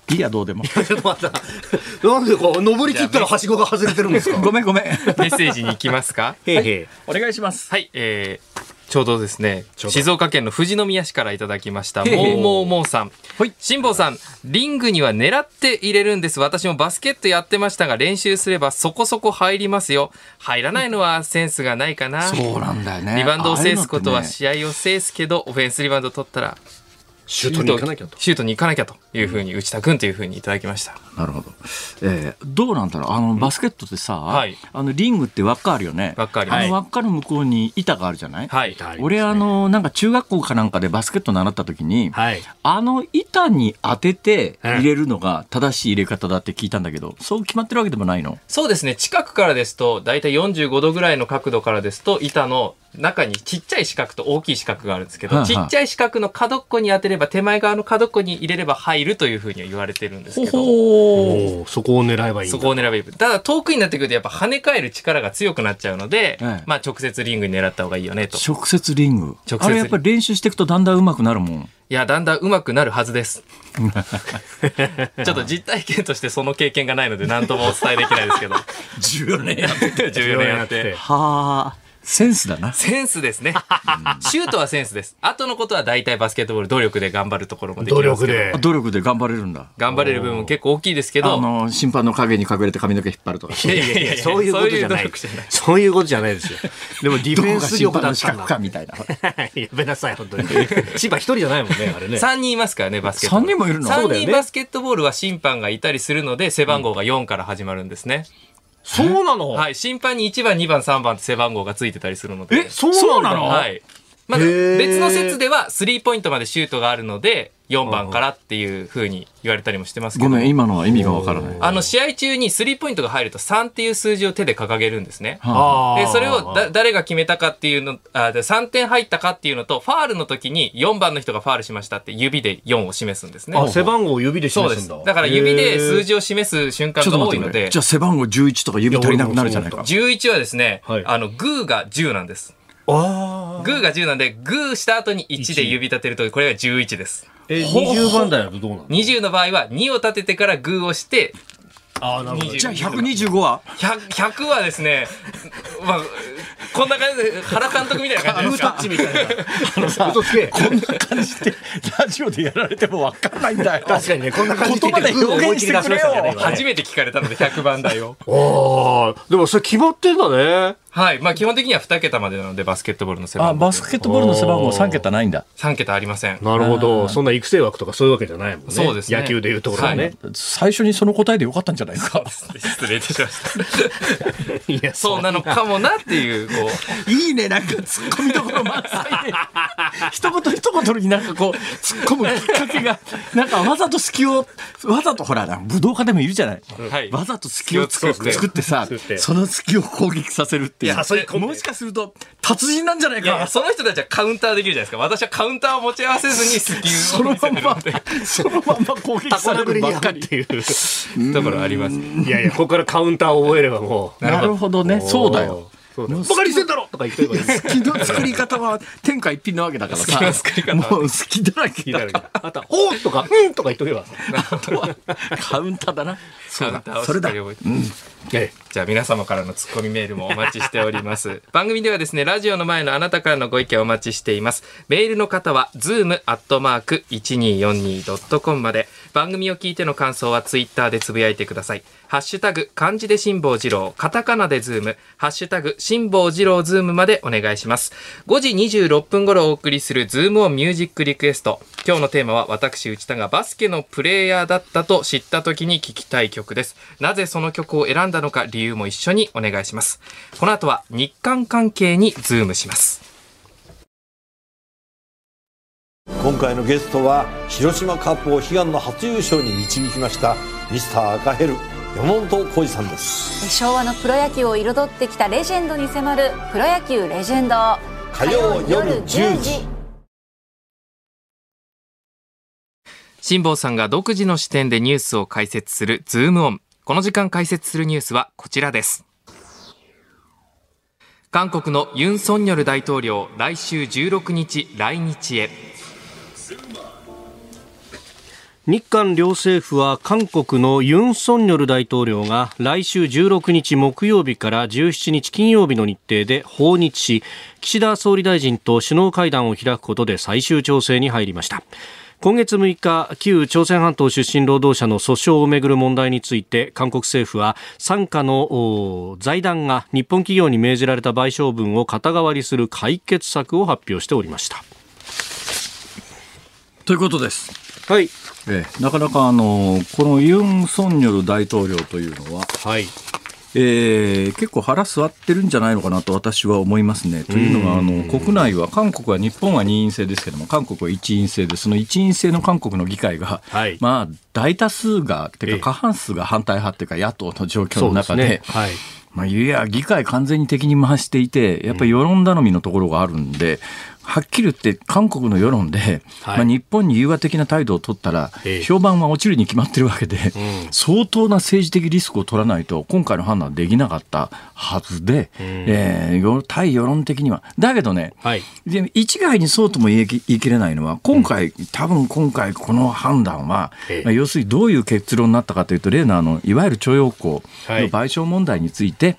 いいやどうでもちょっと待った。なんでこう、登り切ったらはしごが外れてるんですか？ごめんごめんメッセージに行きますか？へいへい。お願いしますはい、えーちょうどですね、静岡県の富士宮市からいただきました、もうもうもうさん。はい辛坊さん、リングには狙って入れるんです。私もバスケットやってましたが、練習すればそこそこ入りますよ。入らないのはセンスがないかな。そうなんだよねリバウンドを制すことは試合を制すけど、オフェンスリバウンド取ったら、シュートに行かなきゃと。シュートに行かなきゃというふうに、内田君というふうにいただきました。なるほど、えーどうなんだろう？あのバスケットってさ、はいあのリングって輪っかあるよね輪っかああの輪っかの向こうに板があるじゃない、はい。俺あのなんか中学校かなんかでバスケット習った時に、はい。あの板に当てて入れるのが正しい入れ方だって聞いたんだけど、そう決まってるわけでもないの？そうですね。近くからですと、だいたい45度ぐらいの角度からですと、板の中にちっちゃい四角と大きい四角があるんですけど、ちっちゃい四角の角っこに当てれば、手前側の角っこに入れれば入るというふうには言われてるんですけど、そこを狙えばいいんだそこを狙えばいい。ただ遠くになってくるとやっぱ跳ね返る力が強くなっちゃうので、ええまあ直接リングに狙った方がいいよねと。直接リング直接あれやっぱり練習していくとだんだん上手くなるもんいや、だんだん上手くなるはずです。ちょっと実体験としてその経験がないので何ともお伝えできないですけど。14年やって14年やって。はあセンスだなセンスですね。シュートはセンスです。後のことは大体バスケットボール努力で頑張るところもでき努ますけど。力で。努力で頑張れるんだ頑張れる部分結構大きいですけあど。の審判の影に隠れて髪の毛引っ張るとかいやいやいやそういうことじゃないそういうことじゃないですよ。でもディフェンス力だの資ったんだ。格かみたいな やめなさい、本当に。千葉一人じゃないもんね、あれね。3人いますからね、バスケットボール。三人もいるの？3そうだよね人バスケットボールは審判がいたりするので、背番号が4から始まるんですね。そうなの？はい。審判に1番、2番、3番って背番号がついてたりするので。え、そうなのはい。まだ別の説ではスリーポイントまでシュートがあるので、4番からっていう風に言われたりもしてますけど。ごめん今のは意味がわからないあの、試合中にスリーポイントが入ると3っていう数字を手で掲げるんですね。はあーで、それをだ誰が決めたかっていうの、あで3点入ったかっていうのと、ファールの時に4番の人がファールしましたって指で4を示すんですね。あ、背番号を指でそうです示すんだ。。だから指で数字。字を示す瞬間が多いのでじゃ、あ背番号11とか指足りなくなるじゃないか11はですね、はいあの、グーが10なんです。あグーが10なんで、グーした後に1で指立てると、これが11です。え、20番台だとどうなの？20の場合は2を立ててからグーをして、あなるほど。じゃあ125は？100, 100はですね、まあ、こんな感じで原監督みたいな感じですかタッチみたいな。あのさ。こんな感じでラジオでやられても分かんないんだよ。確かにね、こんな感じ言葉で表現してくれよ。初めて聞かれたので100番台を。ああ、でもそれ決まってんだね。はい。まあ基本的には2桁までなのでバスケットボールの背番号。あバスケットボールの背番号3桁ないんだ3桁ありません。なるほど。そんな育成枠とかそういうわけじゃないもんね。そうですね野球でいうところはね。最初にその答えでよかったんじゃないですか？失礼いたしました。いや、そうなのかもなっていう、こう。いいねなんかツッコミどころ満載で一言一言になんかこう突っ込むきっかけが なんかわざと隙をわざとほらな武道家でもいるじゃない、はいわざと隙を作って作ってさその隙を攻撃させるっていういやそれもしかすると達人なんじゃないいやいや、かその人たちはカウンターできるじゃないですか。私はカウンターを持ち合わせずにスキそルを見せのまんまてるので。そのまんま攻撃されるばっかりっていう。ところあります。いやいや、ここからカウンターを覚えればもう。なるほどねそうだよ。そうだよ。バカにしてんだろとか言ってればいい。隙の作り方は天下一品なわけだからさ隙の作り方もう好きだらけだからあとは、おーとか、うんとか言っとけば。あとはカウンターだなそうだ そればっかり覚えて。えじゃあ皆様からのツッコミメールもお待ちしております。番組ではですね、ラジオの前のあなたからのご意見をお待ちしています。メールの方は、zoom.1242.com まで、番組を聞いての感想はツイッターでつぶやいてください。ハッシュタグ、漢字で辛坊治郎、カタカナでズーム、ハッシュタグ、辛坊治郎ズームまでお願いします。5時26分頃お送りするズームオンミュージックリクエスト。今日のテーマは私内田がバスケのプレイヤーだったと知った時に聴きたい曲です。なぜその曲を選んだのか理由も一緒にお願いします。この後は日韓関係にズームします。今回のゲストは広島カープを悲願の初優勝に導きましたミスター赤ヘル山本浩二さんです昭和のプロ野球を彩ってきたレジェンドに迫る「プロ野球レジェンド」火曜夜10時辛坊さんが独自の視点でニュースを解説するズームオン。この時間解説するニュースはこちらです。韓国のユン・ソンニョル大統領、来週16日来日へ。日韓両政府は韓国のユン・ソンニョル大統領が来週16日木曜日から17日金曜日の日程で訪日し岸田総理大臣と首脳会談を開くことで最終調整に入りました今月6日旧朝鮮半島出身労働者の訴訟をめぐる問題について韓国政府は傘下の財団が日本企業に命じられた賠償分を肩代わりする解決策を発表しておりました。ということです。はい。ええ、なかなかあのこのユン・ソンニョル大統領というのは、はいえー結構腹据わってるんじゃないのかなと私は思いますね。というのがあの国内は韓国は日本は二院制ですけども韓国は一院制でその一院制の韓国の議会が、はい。まあ大多数がてええ。か過半数が反対派っていうか野党の状況の中で。ですね。はい。まあ、いや、議会完全に敵に回していて、やっぱり世論頼みのところがあるんで、はっきり言って韓国の世論で、はい。まあ、日本に融和的な態度を取ったらええ、評判は落ちるに決まってるわけで、相当な政治的リスクを取らないと、今回の判断はできなかったはずで、えーよ対世論的には。だけどね、はい。で一概にそうとも言い切れないのは、今回、多分今回、この判断は、ええ。まあ要するにどういう結論になったかというと、例のあのいわゆる徴用工のはい。賠償問題について、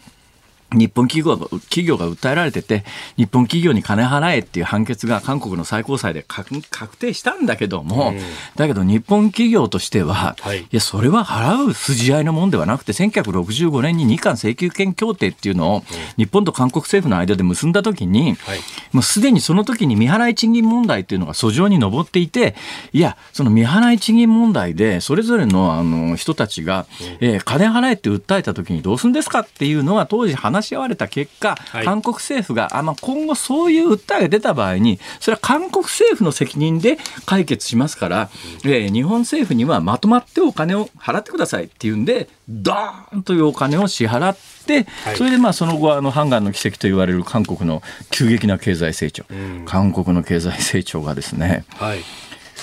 日本企業が企業が訴えられてて、日本企業に金払えっていう判決が韓国の最高裁で確確定したんだけども、だけど日本企業としては、はい。いや、それは払う筋合いのもんではなくて、1965年に日韓請求権協定っていうのを、日本と韓国政府の間で結んだときに、はい。もうすでにその時に未払い賃金問題っていうのが訴状に上っていて、いや、その未払い賃金問題で、それぞれのあの人たちが、えー金払えって訴えた時にどうするんですかっていうのが当時話し合われた結果、い。韓国政府が、あまあ、今後そういう訴えが出た場合に、それは韓国政府の責任で解決しますから、えー日本政府にはまとまってお金を払ってくださいっていうんで、ドーンというお金を支払って、はい。それでまあその後あのハンガンの奇跡と言われる韓国の急激な経済成長、韓国の経済成長がですね、はい。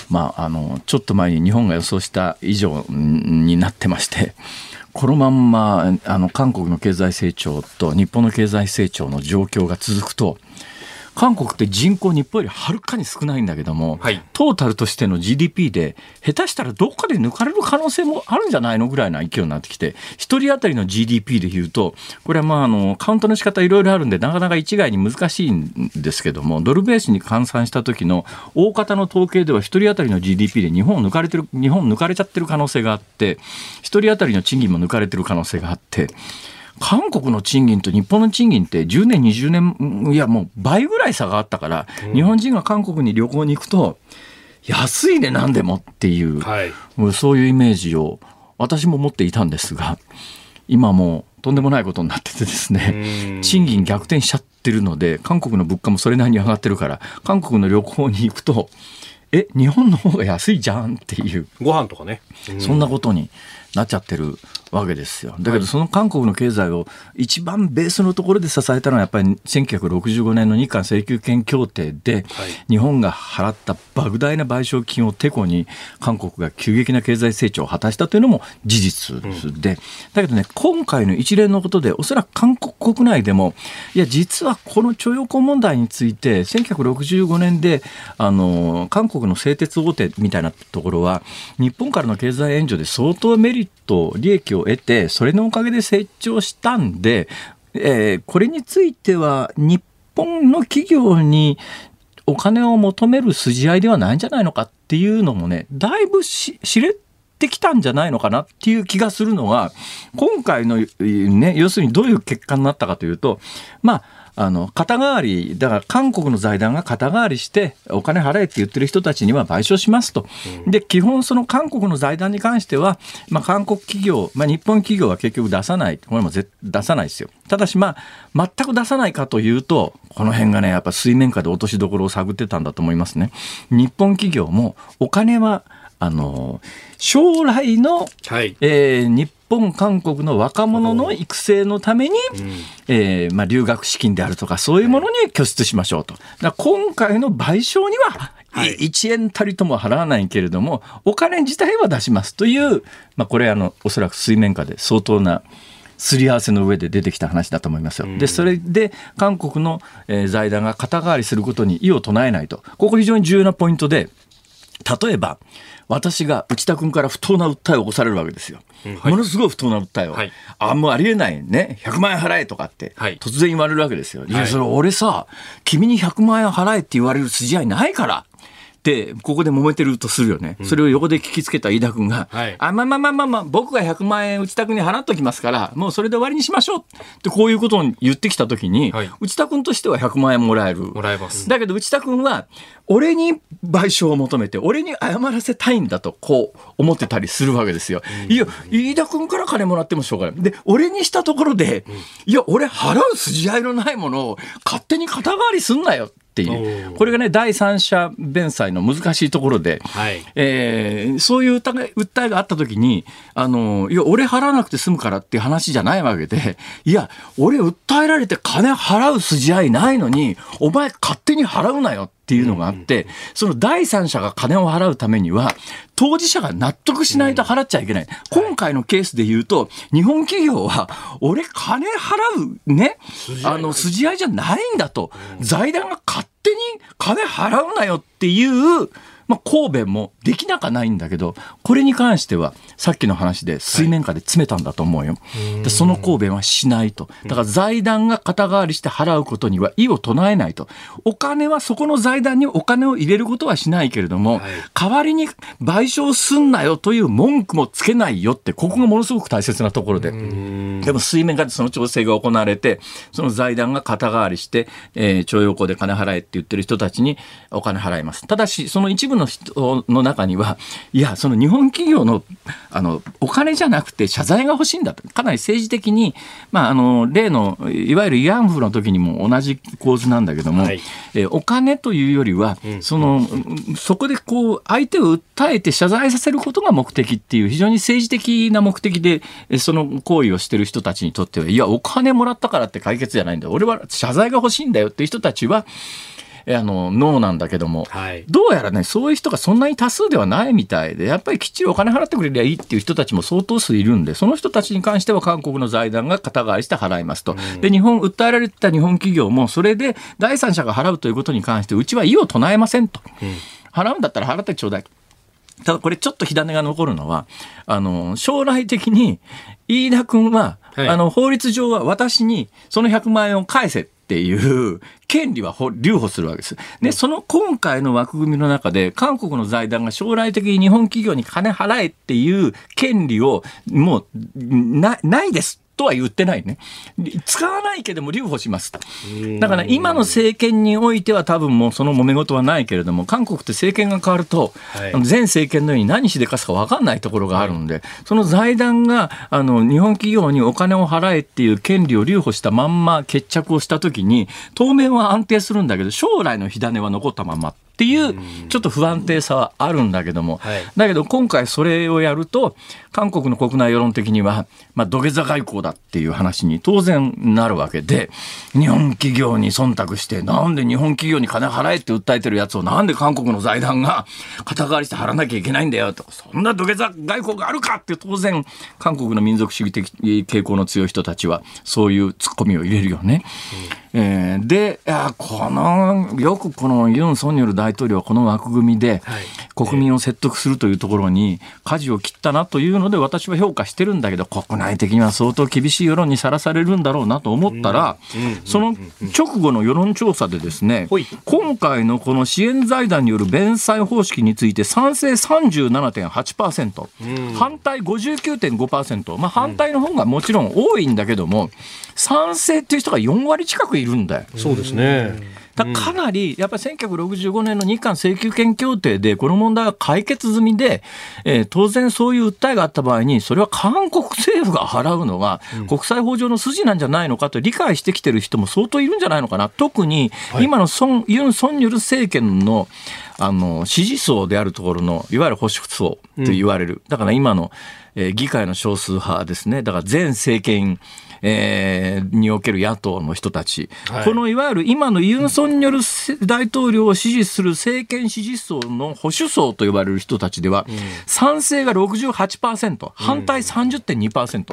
まあ、あのちょっと前に日本が予想した以上になってましてこのまんまあの韓国の経済成長と日本の経済成長の状況が続くと韓国って人口日本よりはるかに少ないんだけども、はいトータルとしての GDP で下手したらどっかで抜かれる可能性もあるんじゃないのぐらいな勢いになってきて一人当たりの GDP でいうとこれはまああのカウントの仕方いろいろあるんでなかなか一概に難しいんですけどもドルベースに換算した時の大方の統計では一人当たりの GDP で日本抜かれてる日本抜かれちゃってる可能性があって一人当たりの賃金も抜かれてる可能性があって。韓国の賃金と日本の賃金って10年20年いやもう倍ぐらい差があったから、日本人が韓国に旅行に行くと安いね何でもっていう、はい。そういうイメージを私も持っていたんですが今もうとんでもないことになっててですね賃金逆転しちゃってるので韓国の物価もそれなりに上がってるから韓国の旅行に行くとえ日本の方が安いじゃんっていうご飯とかね。そんなことになっちゃってるわけですよ。だけどその韓国の経済を一番ベースのところで支えたのはやっぱり1965年の日韓請求権協定で日本が払った莫大な賠償金をてこに韓国が急激な経済成長を果たしたというのも事実で、だけどね今回の一連のことでおそらく韓国国内でもいや実はこの徴用工問題について1965年であの韓国の製鉄大手みたいなところは日本からの経済援助で相当メリット利益をを得てそれのおかげで成長したんで、えーこれについては日本の企業にお金を求める筋合いではないんじゃないのかっていうのもねだいぶし知れてきたんじゃないのかなっていう気がするのは今回の、ね、要するにどういう結果になったかというとまああの肩代わりだから韓国の財団が肩代わりしてお金払えって言ってる人たちには賠償しますと、で基本その韓国の財団に関しては、まあ、韓国企業、まあ、日本企業は結局出さない。これもぜ出さないですよ。ただしまあ全く出さないかというとこの辺がねやっぱ水面下で落としどころを探ってたんだと思いますね。日本企業もお金はあの将来のはい。えー日本韓国の若者の育成のために、えーまあ、留学資金であるとかそういうものに拠出しましょうと。だ今回の賠償には、はい1円たりとも払わないけれどもお金自体は出しますという、まあ、これあのおそらく水面下で相当なすり合わせの上で出てきた話だと思いますよ。でそれで韓国の、えー財団が肩代わりすることに異を唱えないとここ非常に重要なポイントで例えば私が内田君から不当な訴えを起こされるわけですよ。ものすごい不当な訴えを、はいあもうありえないね100万円払えとかってはい突然言われるわけですよ。いやはいそれ俺さ君に100万円払えって言われる筋合いないから。ってここで揉めてるとするよね、それを横で聞きつけた飯田君が、はい。あまあまあまあまあまあ僕が100万円内田君に払っときますからもうそれで終わりにしましょうってこういうことを言ってきた時に、はい。内田君としては100万円もらえる。もらえます。だけど内田君は俺に賠償を求めて俺に謝らせたいんだとこう思ってたりするわけですよ。いや飯田君から金もらってもしょうがない。で俺にしたところで、いや俺払う筋合いのないものを勝手に肩代わりすんなよっていうこれがね第三者弁済の難しいところで。はい。えーそういう訴え訴えがあった時にあのいや俺払わなくて済むからっていう話じゃないわけでいや俺訴えられて金払う筋合いないのにお前勝手に払うなよっていうのがあって、その第三者が金を払うためには当事者が納得しないと払っちゃいけない、今回のケースで言うと日本企業は俺金払うねあの筋合いじゃないんだと、財団が勝手に金払うなよっていうまあ、神戸もできなかないんだけどこれに関してはさっきの話で水面下で詰めたんだと思うよ、でその神戸はしないと。だから財団が肩代わりして払うことには異を唱えないと。お金はそこの財団にお金を入れることはしないけれども、代わりに賠償すんなよという文句もつけないよってここがものすごく大切なところで。でも水面下でその調整が行われて、その財団が肩代わりして、えー徴用工で金払えって言ってる人たちにお金払います。ただし、その一部の人の中には、いや、その日本企業の、あの、お金じゃなくて謝罪が欲しいんだと。かなり政治的に、まあ、あの、例の、いわゆる慰安婦の時にも同じ構図なんだけども、はいえーお金というよりは、その、うんそこでこう、相手を訴えて謝罪させることが目的っていう、非常に政治的な目的で、えーその行為をしてる人たちにとっては、いや、お金もらったからって解決じゃないんだよ。俺は謝罪が欲しいんだよっていう人たちは、あのノーなんだけども、はい。どうやらねそういう人がそんなに多数ではないみたいでやっぱりきっちりお金払ってくれりゃいいっていう人たちも相当数いるんでその人たちに関しては韓国の財団が肩代わりして払いますと、で日本訴えられてた日本企業もそれで第三者が払うということに関してうちは異を唱えませんと、払うんだったら払ってちょうだい。ただこれちょっと火種が残るのはあの将来的に飯田君は、はい。あの法律上は私にその100万円を返せっていう権利はほ留保するわけです。で、その今回の枠組みの中で韓国の財団が将来的に日本企業に金払えっていう権利をもうなないです。とは言ってないね。使わないけども留保しますと。だから今の政権においては多分もうその揉め事はないけれども、韓国って政権が変わると、前政権のように何しでかすか分かんないところがあるんで、その財団があの日本企業にお金を払えっていう権利を留保したまんま決着をしたときに、当面は安定するんだけど、将来の火種は残ったまま。っていうちょっと不安定さはあるんだけども、はい。だけど今回それをやると韓国の国内世論的には、まあ、土下座外交だっていう話に当然なるわけで日本企業に忖度してなんで日本企業に金払えって訴えてるやつをなんで韓国の財団が肩代わりして払わなきゃいけないんだよと。そんな土下座外交があるかって当然韓国の民族主義的傾向の強い人たちはそういうツッコミを入れるよね。えーでこのよくこのユン・ソンニョル大統領はこの枠組みではい。国民を説得するというところに舵を切ったなというので私は評価してるんだけど国内的には相当厳しい世論にさらされるんだろうなと思ったらその直後の世論調査でですね今回のこの支援財団による弁済方式について賛成37.8%反対59.5%まあ反対の方がもちろん多いんだけども賛成っていう人が4割近くいるんだよ。そうですね。だかなり、やっぱり1965年の日韓請求権協定で、この問題は解決済みで、えー当然そういう訴えがあった場合に、それは韓国政府が払うのが、国際法上の筋なんじゃないのかと理解してきてる人も相当いるんじゃないのかな。特に、今のソンユン・ソンニョル政権の、あの、支持層であるところの、いわゆる保守層と言われる。だから今の、えー議会の少数派ですね。だから前政権、えーにおける野党の人たち、はい。このいわゆる今のユン・ソンニョルせ大統領を支持する政権支持層の保守層と呼ばれる人たちでは、賛成が68%、反対30.2%、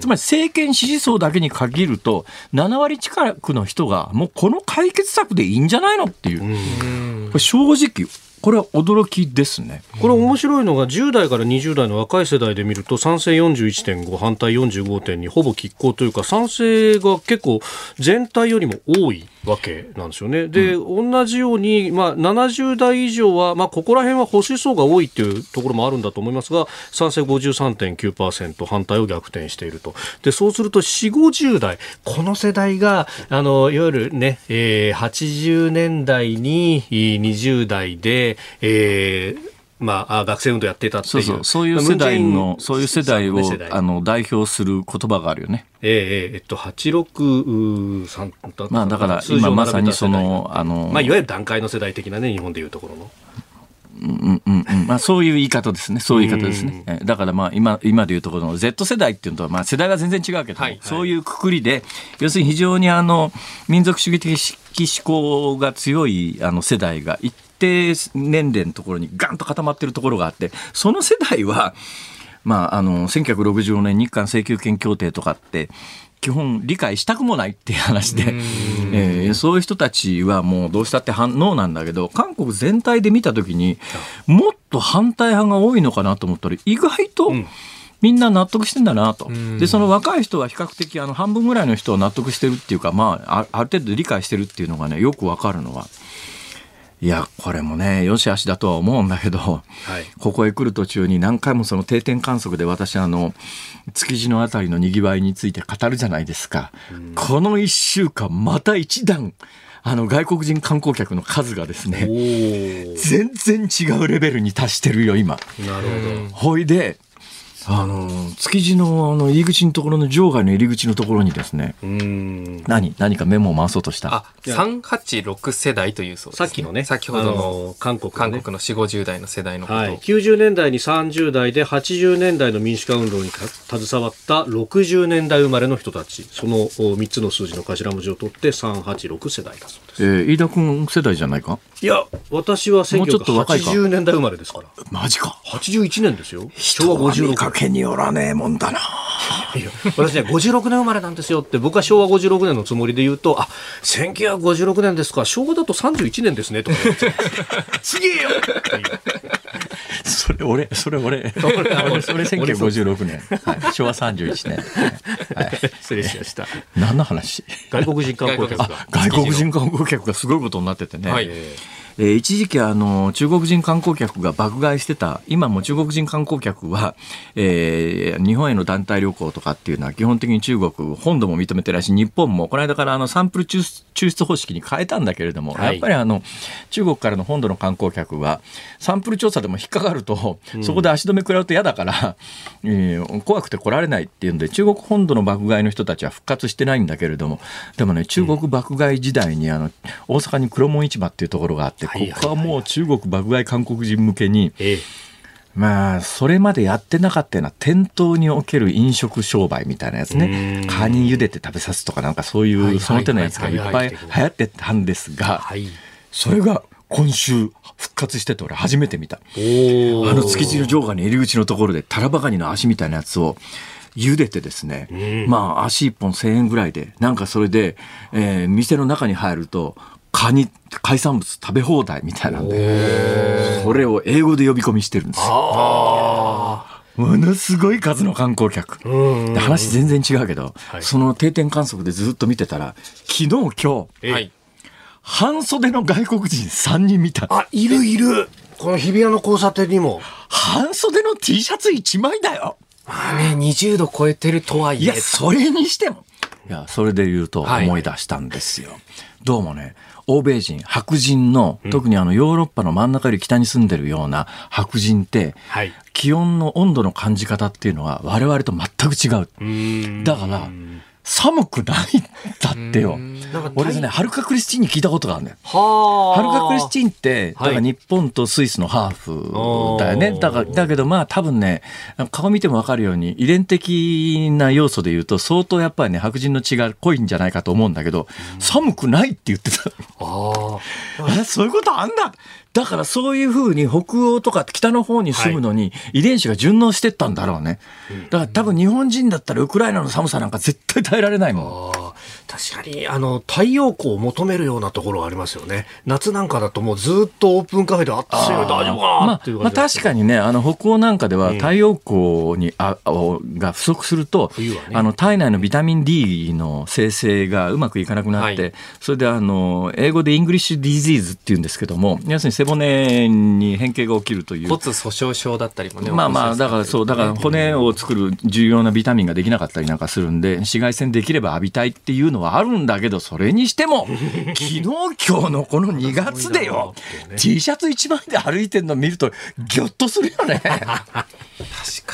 つまり政権支持層だけに限ると、7割近くの人が、もうこの解決策でいいんじゃないのっていう、これ正直、これは驚きですね。これ面白いのが10代から20代の若い世代で見ると賛成41.5反対45.2ほぼ拮抗というか賛成が結構全体よりも多いわけなんですよね。で、同じように、まあ、70代以上は、まあ、ここら辺は保守層が多いっていうところもあるんだと思いますが賛成53.9%反対を逆転していると。でそうすると4 5 0代この世代があのいわゆるね、えー80年代にえー20代で、えーまあ、あ学生運動やってたっていそううそう、そういう世代の、そういう世代をあの代表する言葉があるよね。ええええっと、863だまあだから今まさにその、あの、まあ、いわゆる段階の世代的なね、日本でいうところの。うんうんうんまあ、そういう言い方ですね、そういう言い方ですね。えだからまあ今今でいうところの Z 世代っていうのとはまあ世代が全然違うけども、はいはい。そういうくくりで、要するに非常にあの民族主義的思考が強いあの世代が一定年齢のところにガンと固まってるところがあって、その世代は、まあ、あの1965年日韓請求権協定とかって基本理解したくもないっていう話で、えーそういう人たちはもうどうしたって反応なんだけど韓国全体で見た時にもっと反対派が多いのかなと思ったら意外と。みんな納得してんだなと。で、その若い人は比較的あの半分ぐらいの人は納得してるっていうか、まあ、あある程度理解してるっていうのがね、よくわかるのは。いや、これもね、よしあしだとは思うんだけど、はい。ここへ来る途中に何回もその定点観測で私あの築地のあたりのにぎわいについて語るじゃないですか、この1週間また一段あの外国人観光客の数がですおねー全然違うレベルに達してるよ今。なるほど。ほいであの築地のあの入り口のところの場外の入り口のところにですねうん。何何かメモを回そうとした。あ、386世代というそうです、さっきのね、先ほどの韓国のね。韓国の4、50代の世代のこと。を。はい、90年代に30代で80年代の民主化運動にか携わった60年代生まれの人たち。そのお3つの数字の頭文字を取って386世代だそうです。えー、飯田君世代じゃないか？いや私はもうちょっと若いか。1980年代生まれですから。マジか。81年ですよ。昭和56見かけによらねえもんだな。いや私ね56年生まれなんですよって僕は昭和56年のつもりで言うとあ1956年ですか昭和だと31年ですねとか言って。すげえよそれ俺、それ俺、俺それ1956年、はい、昭和31年。はい、失礼しました。何の話？外国人観光客外が外国人観光客がすごいことになっててね。はい。えー一時期あの中国人観光客が爆買いしてた今も中国人観光客は、えー日本への団体旅行とかっていうのは基本的に中国本土も認めてないし日本もこの間からあのサンプル抽出方式に変えたんだけれども、はいやっぱりあの中国からの本土の観光客はサンプル調査でも引っかかると、そこで足止め食らうと嫌だから、えー怖くて来られないっていうんで中国本土の爆買いの人たちは復活してないんだけれどもでもね中国爆買い時代にあの大阪に黒門市場っていうところがあって、ここはもう中国爆買い韓国人向けに、ええ。まあ、それまでやってなかったような店頭における飲食商売みたいなやつね。カニ茹でて食べさすとかなんかそういうその手のやつがいっぱい流行ってたんですが、はい。それが今週復活してて俺初めて見た。あの築地の場外の入り口のところでタラバガニの足みたいなやつを茹でてですね、まあ足一本1000円ぐらいでなんかそれで、えー店の中に入るとカニ海産物食べ放題みたいなんでそれを英語で呼び込みしてるんですよ。ものすごい数の観光客。うんで話全然違うけど、はいその定点観測でずっと見てたら昨日今日はい。半袖の外国人3人見た。あいるいるこの日比谷の交差点にも半袖の T シャツ1枚だよ。まあね、20度超えてるとはいえいや、。それにしても。いや、それで言うとはい思い出したんですよ。どうもね、欧米人、白人の、特にあのヨーロッパの真ん中より北に住んでるような白人って、はい。気温の温度の感じ方っていうのは我々と全く違う。だから、寒くないんだってよ。俺ですね、ハルカ・クリスチンに聞いたことがあるんだよ。はハルカ・クリスチンって、だはいから日本とスイスのハーフだよね。だから、だけどまあ多分ね、顔見てもわかるように、遺伝的な要素で言うと、相当やっぱりね、白人の血が濃いんじゃないかと思うんだけど、寒くないって言ってた。あえ そういうことあんだだからそういうふうに北欧とか北の方に住むのに遺伝子が順応してったんだろうね。だから多分日本人だったらウクライナの寒さなんか絶対耐えられないもん。あ確かにあの太陽光を求めるようなところがありますよね。夏なんかだともうずっとオープンカフェで暑いよ大丈夫かなまあっていう、まあ感じ確かにね、あの北欧なんかでは太陽光に、ああが不足すると、ね。あの体内のビタミン D の生成がうまくいかなくなって、はい。それであの英語で English disease っていうんですけども、要するに背骨に変形が起きるという。骨粗鬆症だったりもね。まあまあ、だからそう、だから骨を作る重要なビタミンができなかったりなんかするんで、紫外線できれば浴びたいっていうのはあるんだけど、それにしても、昨日今日のこの2月でよ、T シャツ一枚で歩いてるの見ると、ぎょっとするよね。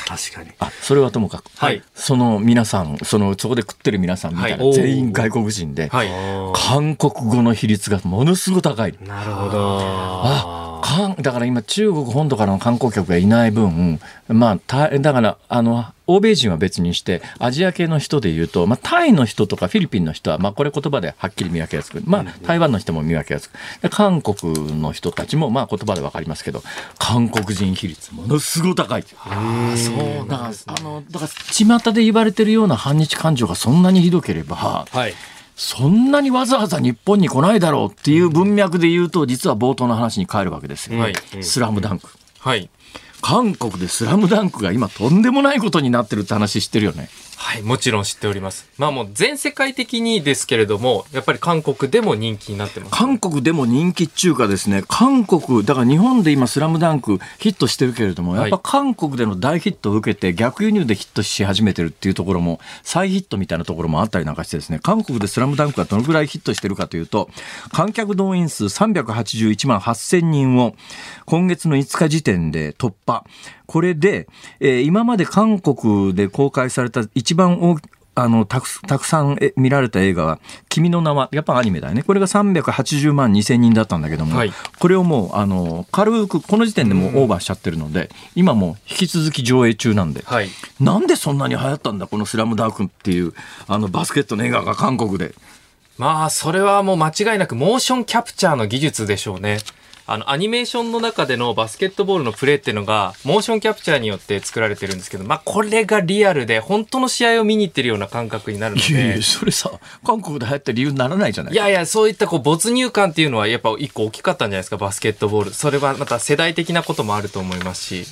確かにあ、それはともかく、はいその皆さん、その、そこで食ってる皆さんみたいな、はい全員外国人で、はい。韓国語の比率がものすごく高い。なるほどあ韓だから今中国本土からの観光客がいない分、まあ、ただからあの欧米人は別にしてアジア系の人でいうと、まあ、タイの人とかフィリピンの人は、まあ、これ言葉ではっきり見分けやすく、まあ、台湾の人も見分けやすくで韓国の人たちも、まあ、言葉で分かりますけど韓国人比率ものすごく高い。ああ、そうだからあのだから巷で言われてるような反日感情がそんなにひどければはいそんなにわざわざ日本に来ないだろうっていう文脈で言うと実は冒頭の話に帰るわけですよ。はいスラムダンク。はい。韓国でスラムダンクが今とんでもないことになってるって話知ってるよね。はい、もちろん知っております。まあもう全世界的にですけれども、やっぱり韓国でも人気になってます。韓国でも人気っちゅうかですね、韓国、だから日本で今スラムダンクヒットしてるけれども、はいやっぱ韓国での大ヒットを受けて逆輸入でヒットし始めてるっていうところも、再ヒットみたいなところもあったりなんかしてですね、韓国でスラムダンクがどのぐらいヒットしてるかというと、観客動員数381万8000人を今月の5日時点で突破。これで、えー今まで韓国で公開された一番大あのたくたくさんえ見られた映画は「君の名は」やっぱアニメだよねこれが380万2000人だったんだけども、はいこれをもうあの軽くこの時点でもうオーバーしちゃってるので今もう引き続き上映中なんで、はいなんでそんなに流行ったんだこの「スラムダンクっていうあのバスケットの映画が韓国で。まあ、それはもう間違いなくモーションキャプチャーの技術でしょうね。あの、アニメーションの中でのバスケットボールのプレーっていうのが、モーションキャプチャーによって作られてるんですけど、まあ、これがリアルで、本当の試合を見に行ってるような感覚になるのでいやいや、それさ韓国で流行った理由にならないじゃないいやいや、そういったこう没入感っていうのはやっぱ一個大きかったんじゃないですか、バスケットボール。それはまた世代的なこともあると思いますし。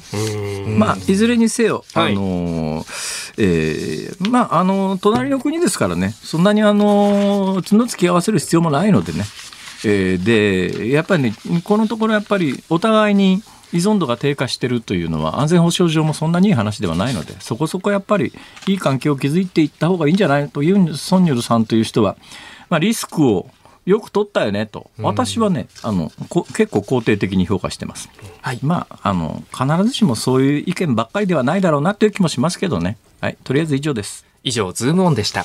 まあ、いずれにせよ、はい。あのーえーまあ、あのー隣の国ですからね、そんなにあのー角突き合わせる必要もないのでね、えーで、やっぱりね、このところやっぱりお互いに依存度が低下してるというのは、安全保障上もそんなにいい話ではないので、そこそこやっぱりいい関係を築いていった方がいいんじゃないという、ソンニョルさんという人は、まあ、リスクをよく取ったよねと、私はね、あのこ結構肯定的に評価してます。はい。まあ、あの、必ずしもそういう意見ばっかりではないだろうなという気もしますけどね。はい。とりあえず以上です。以上、ズームオンでした。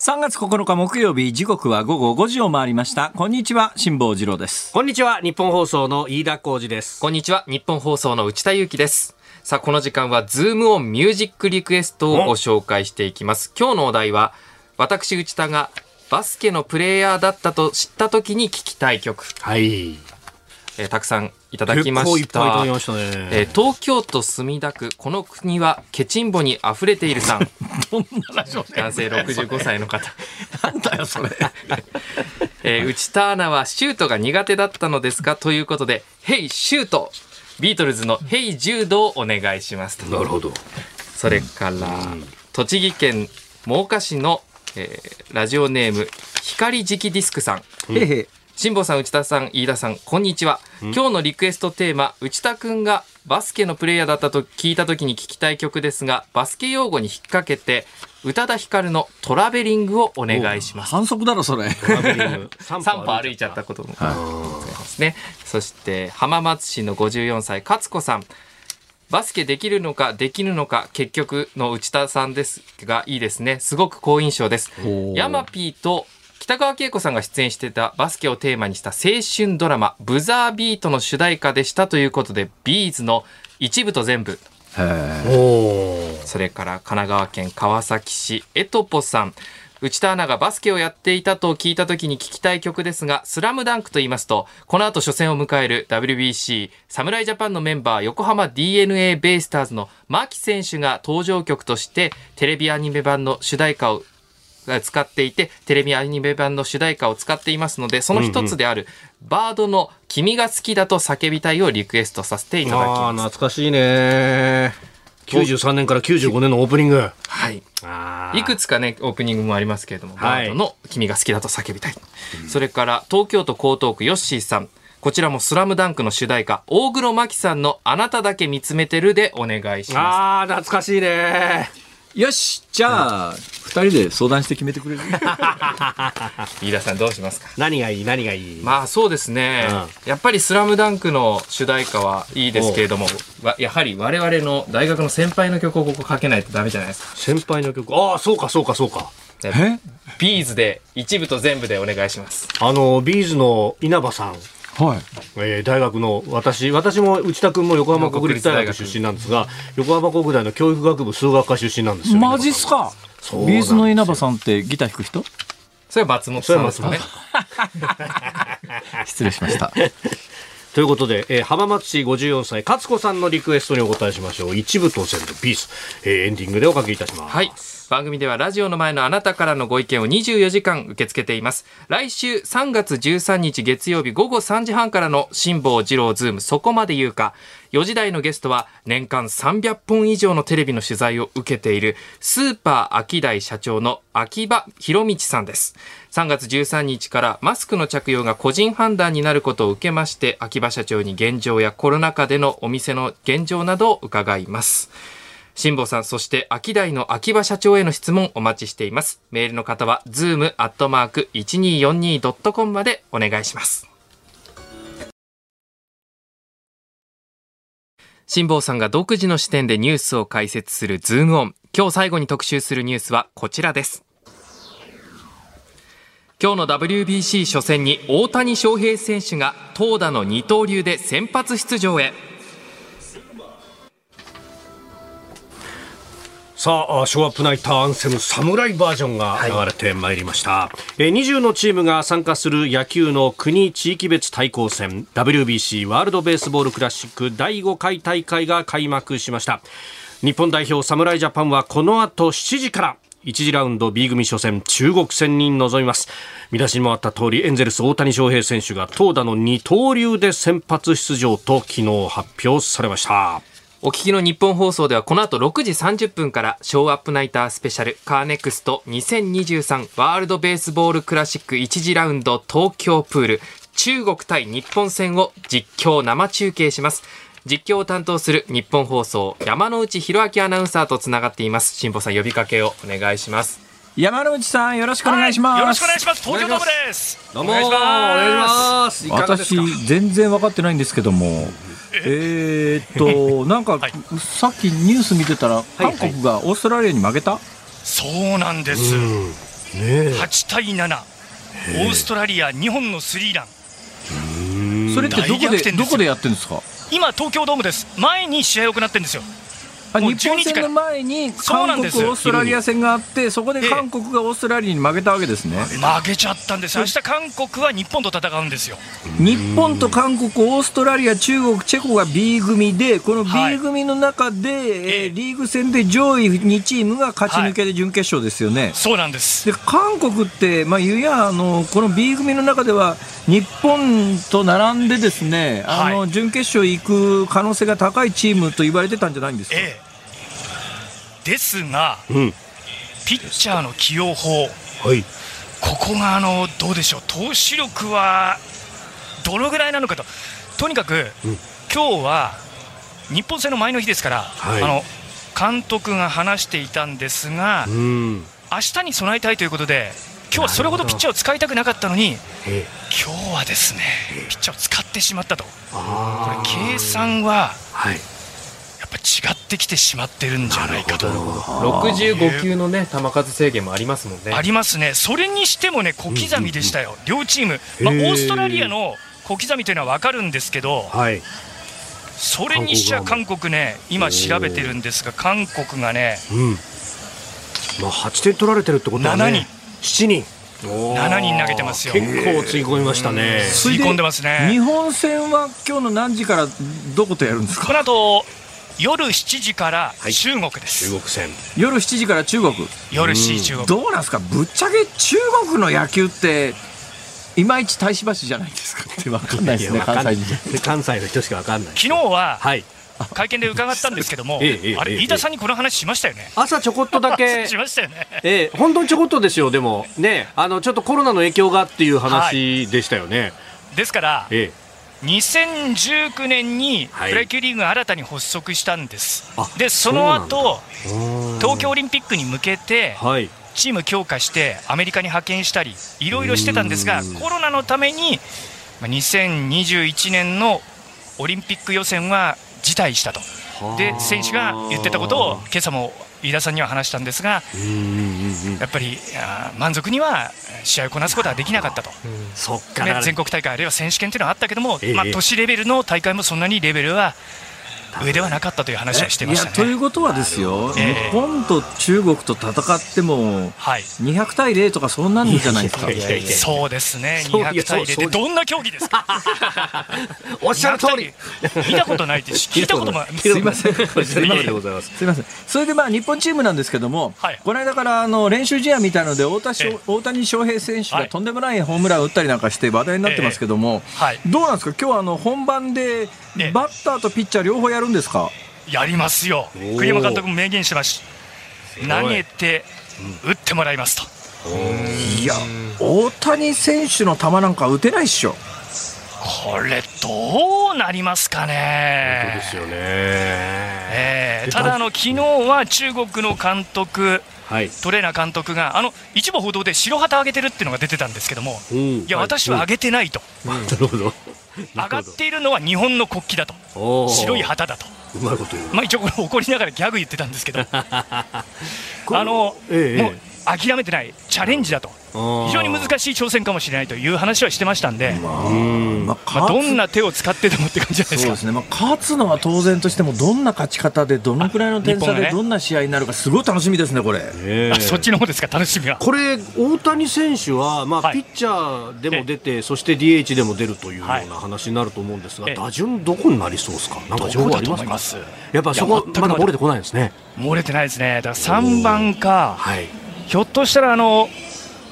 3月9日木曜日、時刻は午後5時を回りました。こんにちは、辛坊治郎です。こんにちは日本放送の飯田浩二ですこんにちは、日本放送の内田裕樹です。さあ、この時間は、ズームオンミュージックリクエストをご紹介していきます。今日のお題は、私内田がバスケのプレイヤーだったと知った時に聞きたい曲、はいえーたくさんいただき結まし。たぱいいただきましたね、えー東京都墨田区、この国はケチンボに溢れているさん。どんなラジオ男性65歳の方。なんだよ、それ。えー内田アナはシュートが苦手だったのですか？ということで、ヘイシュートビートルズの Hey Jude をお願いしますと。なるほどそれから、栃木県真岡市の、えーラジオネーム、光磁気ディスクさん。へへ。辛坊さん、内田さん、飯田さん、こんにちは。今日のリクエストテーマ、内田くんがバスケのプレイヤーだったと聞いた時に聞きたい曲ですが、バスケ用語に引っ掛けて、宇多田ヒカルの traveling をお願いします。反則だろ、それ。3 歩歩いちゃったこともございますね。そして浜松市の54歳勝子さん。バスケできるのかできるのか結局の内田さんですがいいですね。すごく好印象です。ヤマピーと北川景子さんが出演してたバスケをテーマにした青春ドラマブザービートの主題歌でしたということでビーズの一部と全部。おおそれから神奈川県川崎市エトポさん。内田アナがバスケをやっていたと聞いた時に聞きたい曲ですが、スラムダンクと言いますと、この後初戦を迎える WBC 侍ジャパンのメンバー横浜 DNA ベイスターズの牧選手が登場曲としてテレビアニメ版の主題歌を使っていて、テレビアニメ版の主題歌を使っていますので、その一つである、バードの君が好きだと叫びたいをリクエストさせていただきああます。懐かしいね93年から95年のオープニングはい。あいくつかね、オープニングもありますけれども、はいバードの君が好きだと叫びたい。それから、東京都江東区ヨッシーさん。こちらもスラムダンクの主題歌、大黒摩季さんのあなただけ見つめてるでお願いしまあー懐かしいねす。よしじゃあ二人で相談して決めてくれる？飯田さんどうしますか？何がいい？何がいい？まあそうですね、やっぱり「スラムダンクの主題歌はいいですけれどもわやはり我々の大学の先輩の曲をここかけないとダメじゃないですか？先輩の曲。ああそうかそうかそうか。え B'z で一部と全部でお願いします。あの B'z の稲葉さんはい。えー大学の私私も内田君も横浜国立大学出身なんですが横浜国大の教育学部数学科出身なんですよマジっすか？ B'z の稲葉さんってギター弾く人？それは松本さん。ですかね失礼しました。ということで、えー浜松市54歳勝子さんのリクエストにお答えしましょう。一部と全部で B'z、えーエンディングでおかけいたします。はい。番組ではラジオの前のあなたからのご意見を24時間受け付けています。来週3月13日月曜日午後3時半からの辛坊治郎ズームそこまで言うか。4時台のゲストは年間300本以上のテレビの取材を受けているスーパーアキダイ社長の秋葉弘道さんです。3月13日からマスクの着用が個人判断になることを受けまして秋葉社長に現状やコロナ禍でのお店の現状などを伺います。辛坊さん、そして秋大の秋葉社長への質問お待ちしています。メールの方は、zoom.1242.com までお願いします。辛坊さんが独自の視点でニュースを解説するズームオン。今日最後に特集するニュースはこちらです。今日の WBC 初戦に大谷翔平選手が投打の二刀流で先発出場へ。さあ、ショーアップナイターアンセム侍バージョンが流れてまいりました。えー20のチームが参加する野球の国地域別対抗戦 WBC ワールドベースボールクラシック第5回大会が開幕しました。日本代表侍ジャパンはこの後7時から1次ラウンド B 組初戦中国戦に臨みます見出しにもあった通りエンゼルス大谷翔平選手が投打の二刀流で先発出場と昨日発表されましたお聞きの日本放送ではこの後6時30分からショーアップナイタースペシャルカーネクスト2023ワールドベースボールクラシック1次ラウンド東京プール。中国対日本戦を実況生中継します。実況を担当する日本放送山内博明アナウンサーとつながっています。辛坊さん呼びかけをお願いします。山之内さんよろしくお願いします、よろしくお願いします。東京ドームです。どうもお願いします。私全然分かってないんですけどもえー、っと なんか、はいさっきニュース見てたら韓国がオーストラリアに負けた、そうなんです。ねえ8対7。オーストラリア2本のスリーラン。それってどこでどこでやってるんですか？今東京ドームです。前に試合を行ってるんですよ。日本12時から戦の前に韓国オーストラリア戦があってそこで韓国がオーストラリアに負けたわけですね、負けちゃったんです。明日韓国は日本と戦うんですよ。日本と韓国、オーストラリア、中国、チェコが B 組で、このはい B 組の中で、えええーリーグ戦で上位2チームが勝ち抜けで準決勝ですよね。そうなんです。で韓国って、まあ、言うやあのこの B 組の中では日本と並んでですね、あのは準決勝行く可能性が高いチームと言われてたんじゃないんですか、ええ。ですが、うん。ピッチャーの起用法。はい。ここがあのどうでしょう。投手力はどのぐらいなのかと。とにかく、今日は日本戦の前の日ですから、はい。あの監督が話していたんですが、うん。明日に備えたいということで今日はそれほどピッチャーを使いたくなかったのにええ。今日はですねピッチャーを使ってしまったと。こあれ計算ははいやっぱ違ってきてしまってるんじゃないかと。65球のね球数制限もありますもんね。ありますね、それにしてもね小刻みでしたよ、両チーム、まあ、オへー。ーストラリアの小刻みというのは分かるんですけど、はい。それにしちゃ韓国ね、今調べてるんですが、韓国がね、うん。まあ8点取られてるってことはね7人。7人。7人投げてますよ。結構つぎ込みましたね。吸い込んでます日ね。本戦は今日の何時からどことやるんですこかの後夜7時からはい。中国です、中国戦。夜7時から中国。夜7時中国、どうなんですか？ぶっちゃけ中国の野球っていまいち大使橋じゃないですか。って分かんないですね関西関西の人しかわかんない。昨日ははい。会見で伺ったんですけども、ええええあれ、ええ。飯田さんにこの話しましたよね。朝ちょこっとだけ。しましたよね。ええ本当にちょこっとですよでも。ねあのちょっとコロナの影響がっていう話でしたよね、ですから、え2019年にプはい。ロ野球リーグが新たに発足したんです、あでその後うん東京オリンピックに向けてはい。チーム強化してアメリカに派遣したりいろいろしてたんですがコロナのためにまあ2021年のオリンピック予選は辞退したとで選手が言ってたことを今朝も飯田さんには話したんですがやっぱり満足には試合をこなすことはできなかったと、全国大会あるいは選手権というのはあったけども、ええ。まあ、都市レベルの大会もそんなにレベルは上ではなかったという話はしてまいやといしたね。うことはですよ、ええ。日本と中国と戦ってもはい。200対0とかそんなんじゃないですか。そうですね、そういや200対0そうってどんな競技ですか？おっしゃる通り。200対0見たことないって聞いたことも すいません。おっしゃる通りでございますすみません。それでまあ日本チームなんですけども、はい。この間からあの練習試合みたいので大田大谷翔平選手はい。がとんでもないホームランを打ったりなんかして話題になってますけども、はい。どうなんですか？今日はあの本番でええバッターとピッチャー両方やるんですか？やりますよ。ー。栗山監督も明言してます。投げて打ってもらいますと。いや、大谷選手の球なんか打てないっしょ。これどうなりますかね。ですよね。えーただあの昨日は中国の監督はい。トレーナー監督があの一部報道で白旗上げてるっていうのが出てたんですけどもうん。いや私は上げてないと。なるほど 上がっているのは日本の国旗だと。白い旗だと。うまいことまあ一応これ怒りながらギャグ言ってたんですけど。あのええ。もう諦めてないチャレンジだと。非常に難しい挑戦かもしれないという話はしてましたんで、うん。まあまあ、どんな手を使ってでもって感じじゃないですか。そうですね、まあ、勝つのは当然としても、どんな勝ち方で、どのくらいの点差で、どんな試合になるか、すごい楽しみですね、これ。ええ。あそっちの方ですか楽しみは。これ大谷選手は、まあはい。ピッチャーでも出て、そして DH でも出るというようはい。な話になると思うんですが、ええ。打順どこになりそうですか？なんか情報ありますか？す？やっぱそこまだ漏れてこないですね。漏れてないですね。だから3番か。はいひょっとしたらあの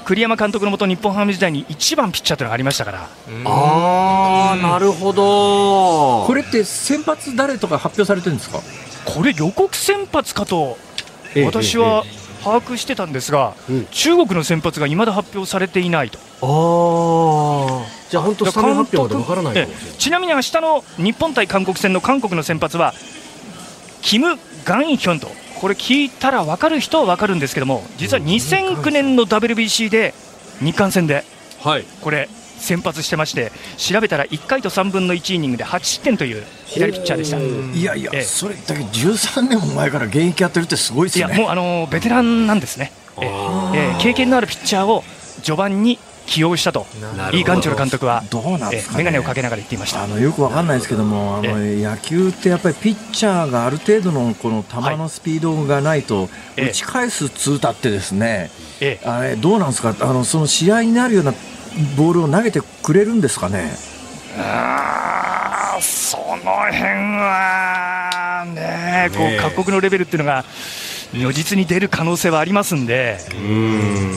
栗山監督のもと日本ハム時代に1番ピッチャーというのがありましたから。ああなるほど。これって先発誰とか発表されてるんですか？これ予告先発かとええ。私は把握してたんですが、うん。中国の先発が未だ発表されていないと。ああじゃあ本当スタメン発表までわからないかもしれない。ええ。ちなみに明日の日本対韓国戦の韓国の先発はキム・ガンヒョンとこれ聞いたら分かる人は分かるんですけども実は2009年の WBC で日韓戦ではい。これ先発してまして調べたら1回と3分の1イニングで8失点という左ピッチャーでした。いやいや、ええ。それだけ13年も前から現役やってるってすごいですよね。いやもうあのベテランなんですね、ええ。ええ。経験のあるピッチャーを序盤に起用したと。イ・ガンチョル監督はどうなんですかね。ええ眼鏡をかけながら言っていました。あのよくわかんないですけども、あの野球ってやっぱりピッチャーがある程度のこの球のスピードがないと、ええ。打ち返す通打ってですね、ええ。あれどうなんですか、あのその試合になるようなボールを投げてくれるんですかね？あーその辺はねこう各国のレベルっていうのが如実に出る可能性はありますんで、うん。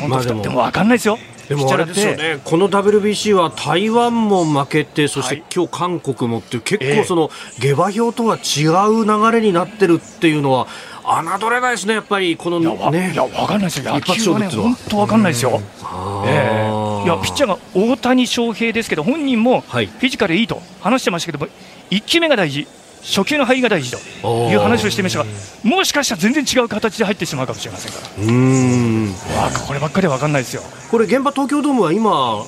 本当まあでもでも分かんないですよ、でもあれですよね、この WBC は台湾も負けて、そしてはい。今日韓国もっていう、結ええ構その下馬評とは違う流れになってるっていうのは、侮れないですね、やっぱりこのいやわねい。や分かんないですよ、野球はね、本当分かんないですよ。あええ。ー。いやピッチャーが大谷翔平ですけど、本人もフはい。ィジカルいいと話してましたけども、1球目が大事、初球の入りが大事という話をしていましたが、もしかしたら全然違う形で入ってしまうかもしれませんから、うーん。わあこればっかりは分かんないですよ。これ、現場東京ドームは今、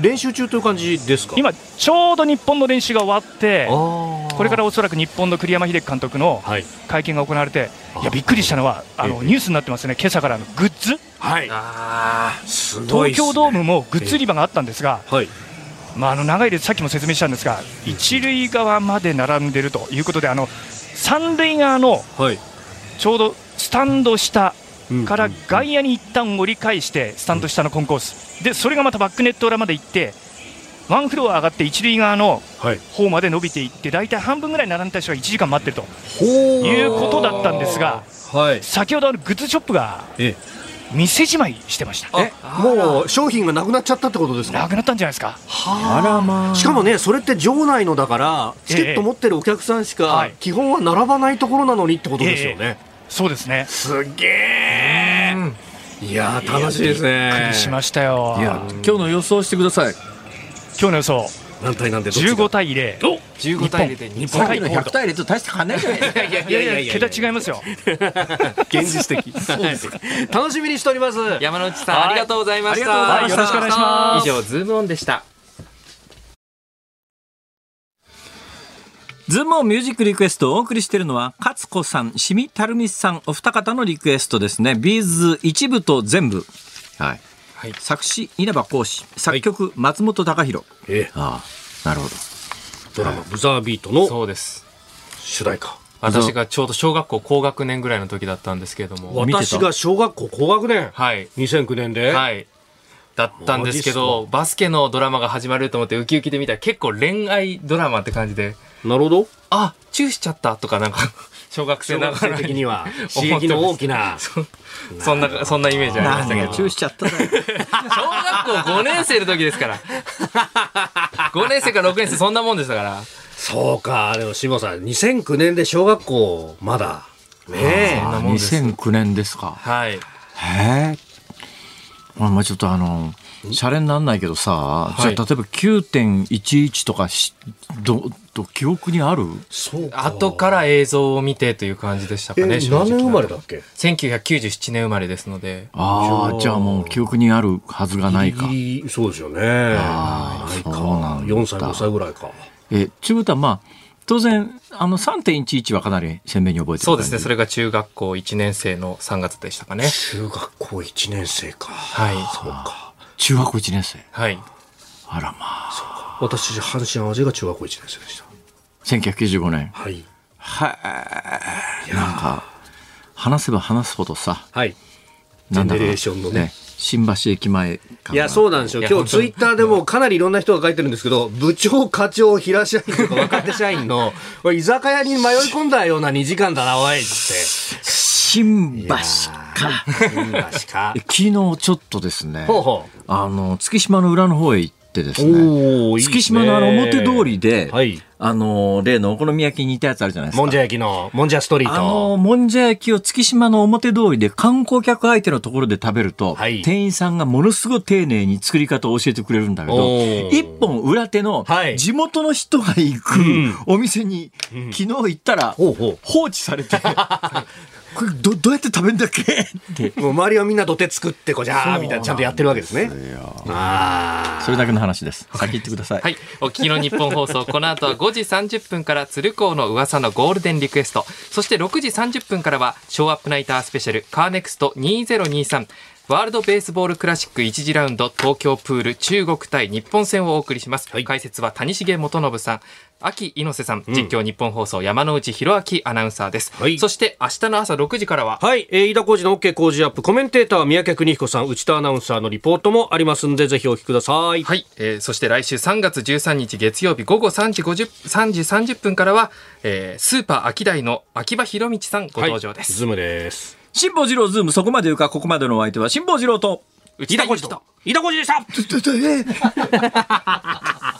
練習中という感じですか？今、ちょうど日本の練習が終わって、ここれからおそらく日本の栗山英樹監督のはい、会見が行われて、いやびっくりしたのは、あのええニュースになってますね、今朝からのグッズ、はい、東京ドームもグッズ売り場があったんですが、はい、まあ、あの長い列、さっきも説明したんですが、一塁側まで並んでるということで、あの三塁側のはい、ちょうどスタンド下うんから外野に一旦折り返して、スタンド下のコンコース、でそれがまたバックネット裏まで行って、ワンフロア上がって、一塁側のはい、方まで伸びていって、大体半分ぐらい並んだ人が1時間待ってるということだったんですが、はい、先ほどあのグッズショップがえ店じまいしてました。え、もう商品がなくなっちゃったってことですか？なくなったんじゃないですか。あらまあ。しかもね、それって場内のだから、チケット持ってるお客さんしかはい、基本は並ばないところなのにってことですよね。そうですね。すげえ。いやー、楽しいですびっくりね。しましたよ。いや、今日の予想してください。今日の予想何対何でどっちが15対0 15対0で日さっきの100対0と大して変わんないじゃないですか。いやいいやいや桁違いますよ。現実的。楽しみにしております。山之内さんありがとうございました、はいよろしくお願いします以上ズームオンでした。ズームオンミュージックリクエストをお送りしているのは、勝子さん、しみたるみさん、お二方のリクエストですね。 B'z 一部と全部。はい。はい。作詞、稲葉浩志。作曲、松本隆弘。えああ、なるほど。ドラマブザービートのそうです。主題歌。私がちょうど小学校高学年ぐらいの時だったんですけれども。私が小学校高学年。はい。2009年で。はい。だったんですけどバスケのドラマが始まると思ってウキウキで見たら結構恋愛ドラマって感じで。なるほど。あチューしちゃったとかなんか小学生ながら生的には刺激の大きな。そんなそんなイメージありましたけど。何がチューしちゃっただよ。小学校5年生の時ですから。5年生から6年生そんなもんでしたから。そうか。でも志保さん2009年で小学校まだ。ねそんなもんです。2009年ですか。はい。へえ。まあ、まあちょっとあの、シャレになんないけどさ、じゃあ例えば9.11とかし、ど、ど、記憶にある？そうか。後から映像を見てという感じでしたかえね正直何年生まれだっけ？1997年生まれですので。ああ、じゃあもう記憶にあるはずがないか。そうですよね。あーないか。そうなんだ。4歳5歳ぐらいか。え、ちゅうことはまあ、当然、あの3.11はかなり鮮明に覚えてるそうですね。それ。れが中学校1年生の3月でしたかね。中学校1年生か。はい。そうか。中学校1年生。はい。あらまあ。私阪神淡路が中学校1年生でした1995年。はいはい。なんか、話せば話すほどさ、はいなんだかジェネレーションのね新橋駅前いや、そうなんですよ。今日ツイッターでもかなりいろんな人が書いてるんですけど、部長、課長、平社員とか若手社員の、居酒屋に迷い込んだような2時間だな、おいって。新橋か。新橋か え。昨日ちょっとですね、ほうほあの、月島の裏の方へ行ってですう。ね、月島のあの表通りで、はい。あの、例のお好み焼きに似たやつあるじゃないですか。もんじゃ焼きの、もんじゃストリート。あの、もんじゃ焼きを月島の表通りで観光客相手のところで食べると、はい店員さんがものすごい丁寧に作り方を教えてくれるんだけど、一本裏手のはい地元の人が行くんお店に、昨日行ったら放置されて、これどどうやって食べるんだっけ？って。う。もう周りはみんな土手作ってこうじゃーみたいなちゃんとやってるわけですね。あそれだけの話です。先言ってください。はい。お聞きの日本放送、この後は5時30分から鶴光の噂のゴールデンリクエスト。そして6時30分からは、ショーアップナイタースペシャルカーネクスト2023。ワールドベースボールクラシック1次ラウンド東京プール中国対日本戦をお送りします。解説は谷重元信さん。秋猪瀬さん、実況日本放送山内博明アナウンサーです。はいそして明日の朝6時からは、はい、えー、飯田浩司の OK Cozy up、コメンテーターは宮家邦彦さん、内田アナウンサーのリポートもありますんで、ぜひお聞きください。はい、えーそして来週3月13日月曜日午後3時50 3時30分からは、えースーパーアキダイの秋葉弘道さんご登場です。ズームです。辛坊治郎ズームそこまで言うか、ここまでのお相手は辛坊治郎と、内田雄基と飯田浩司でした。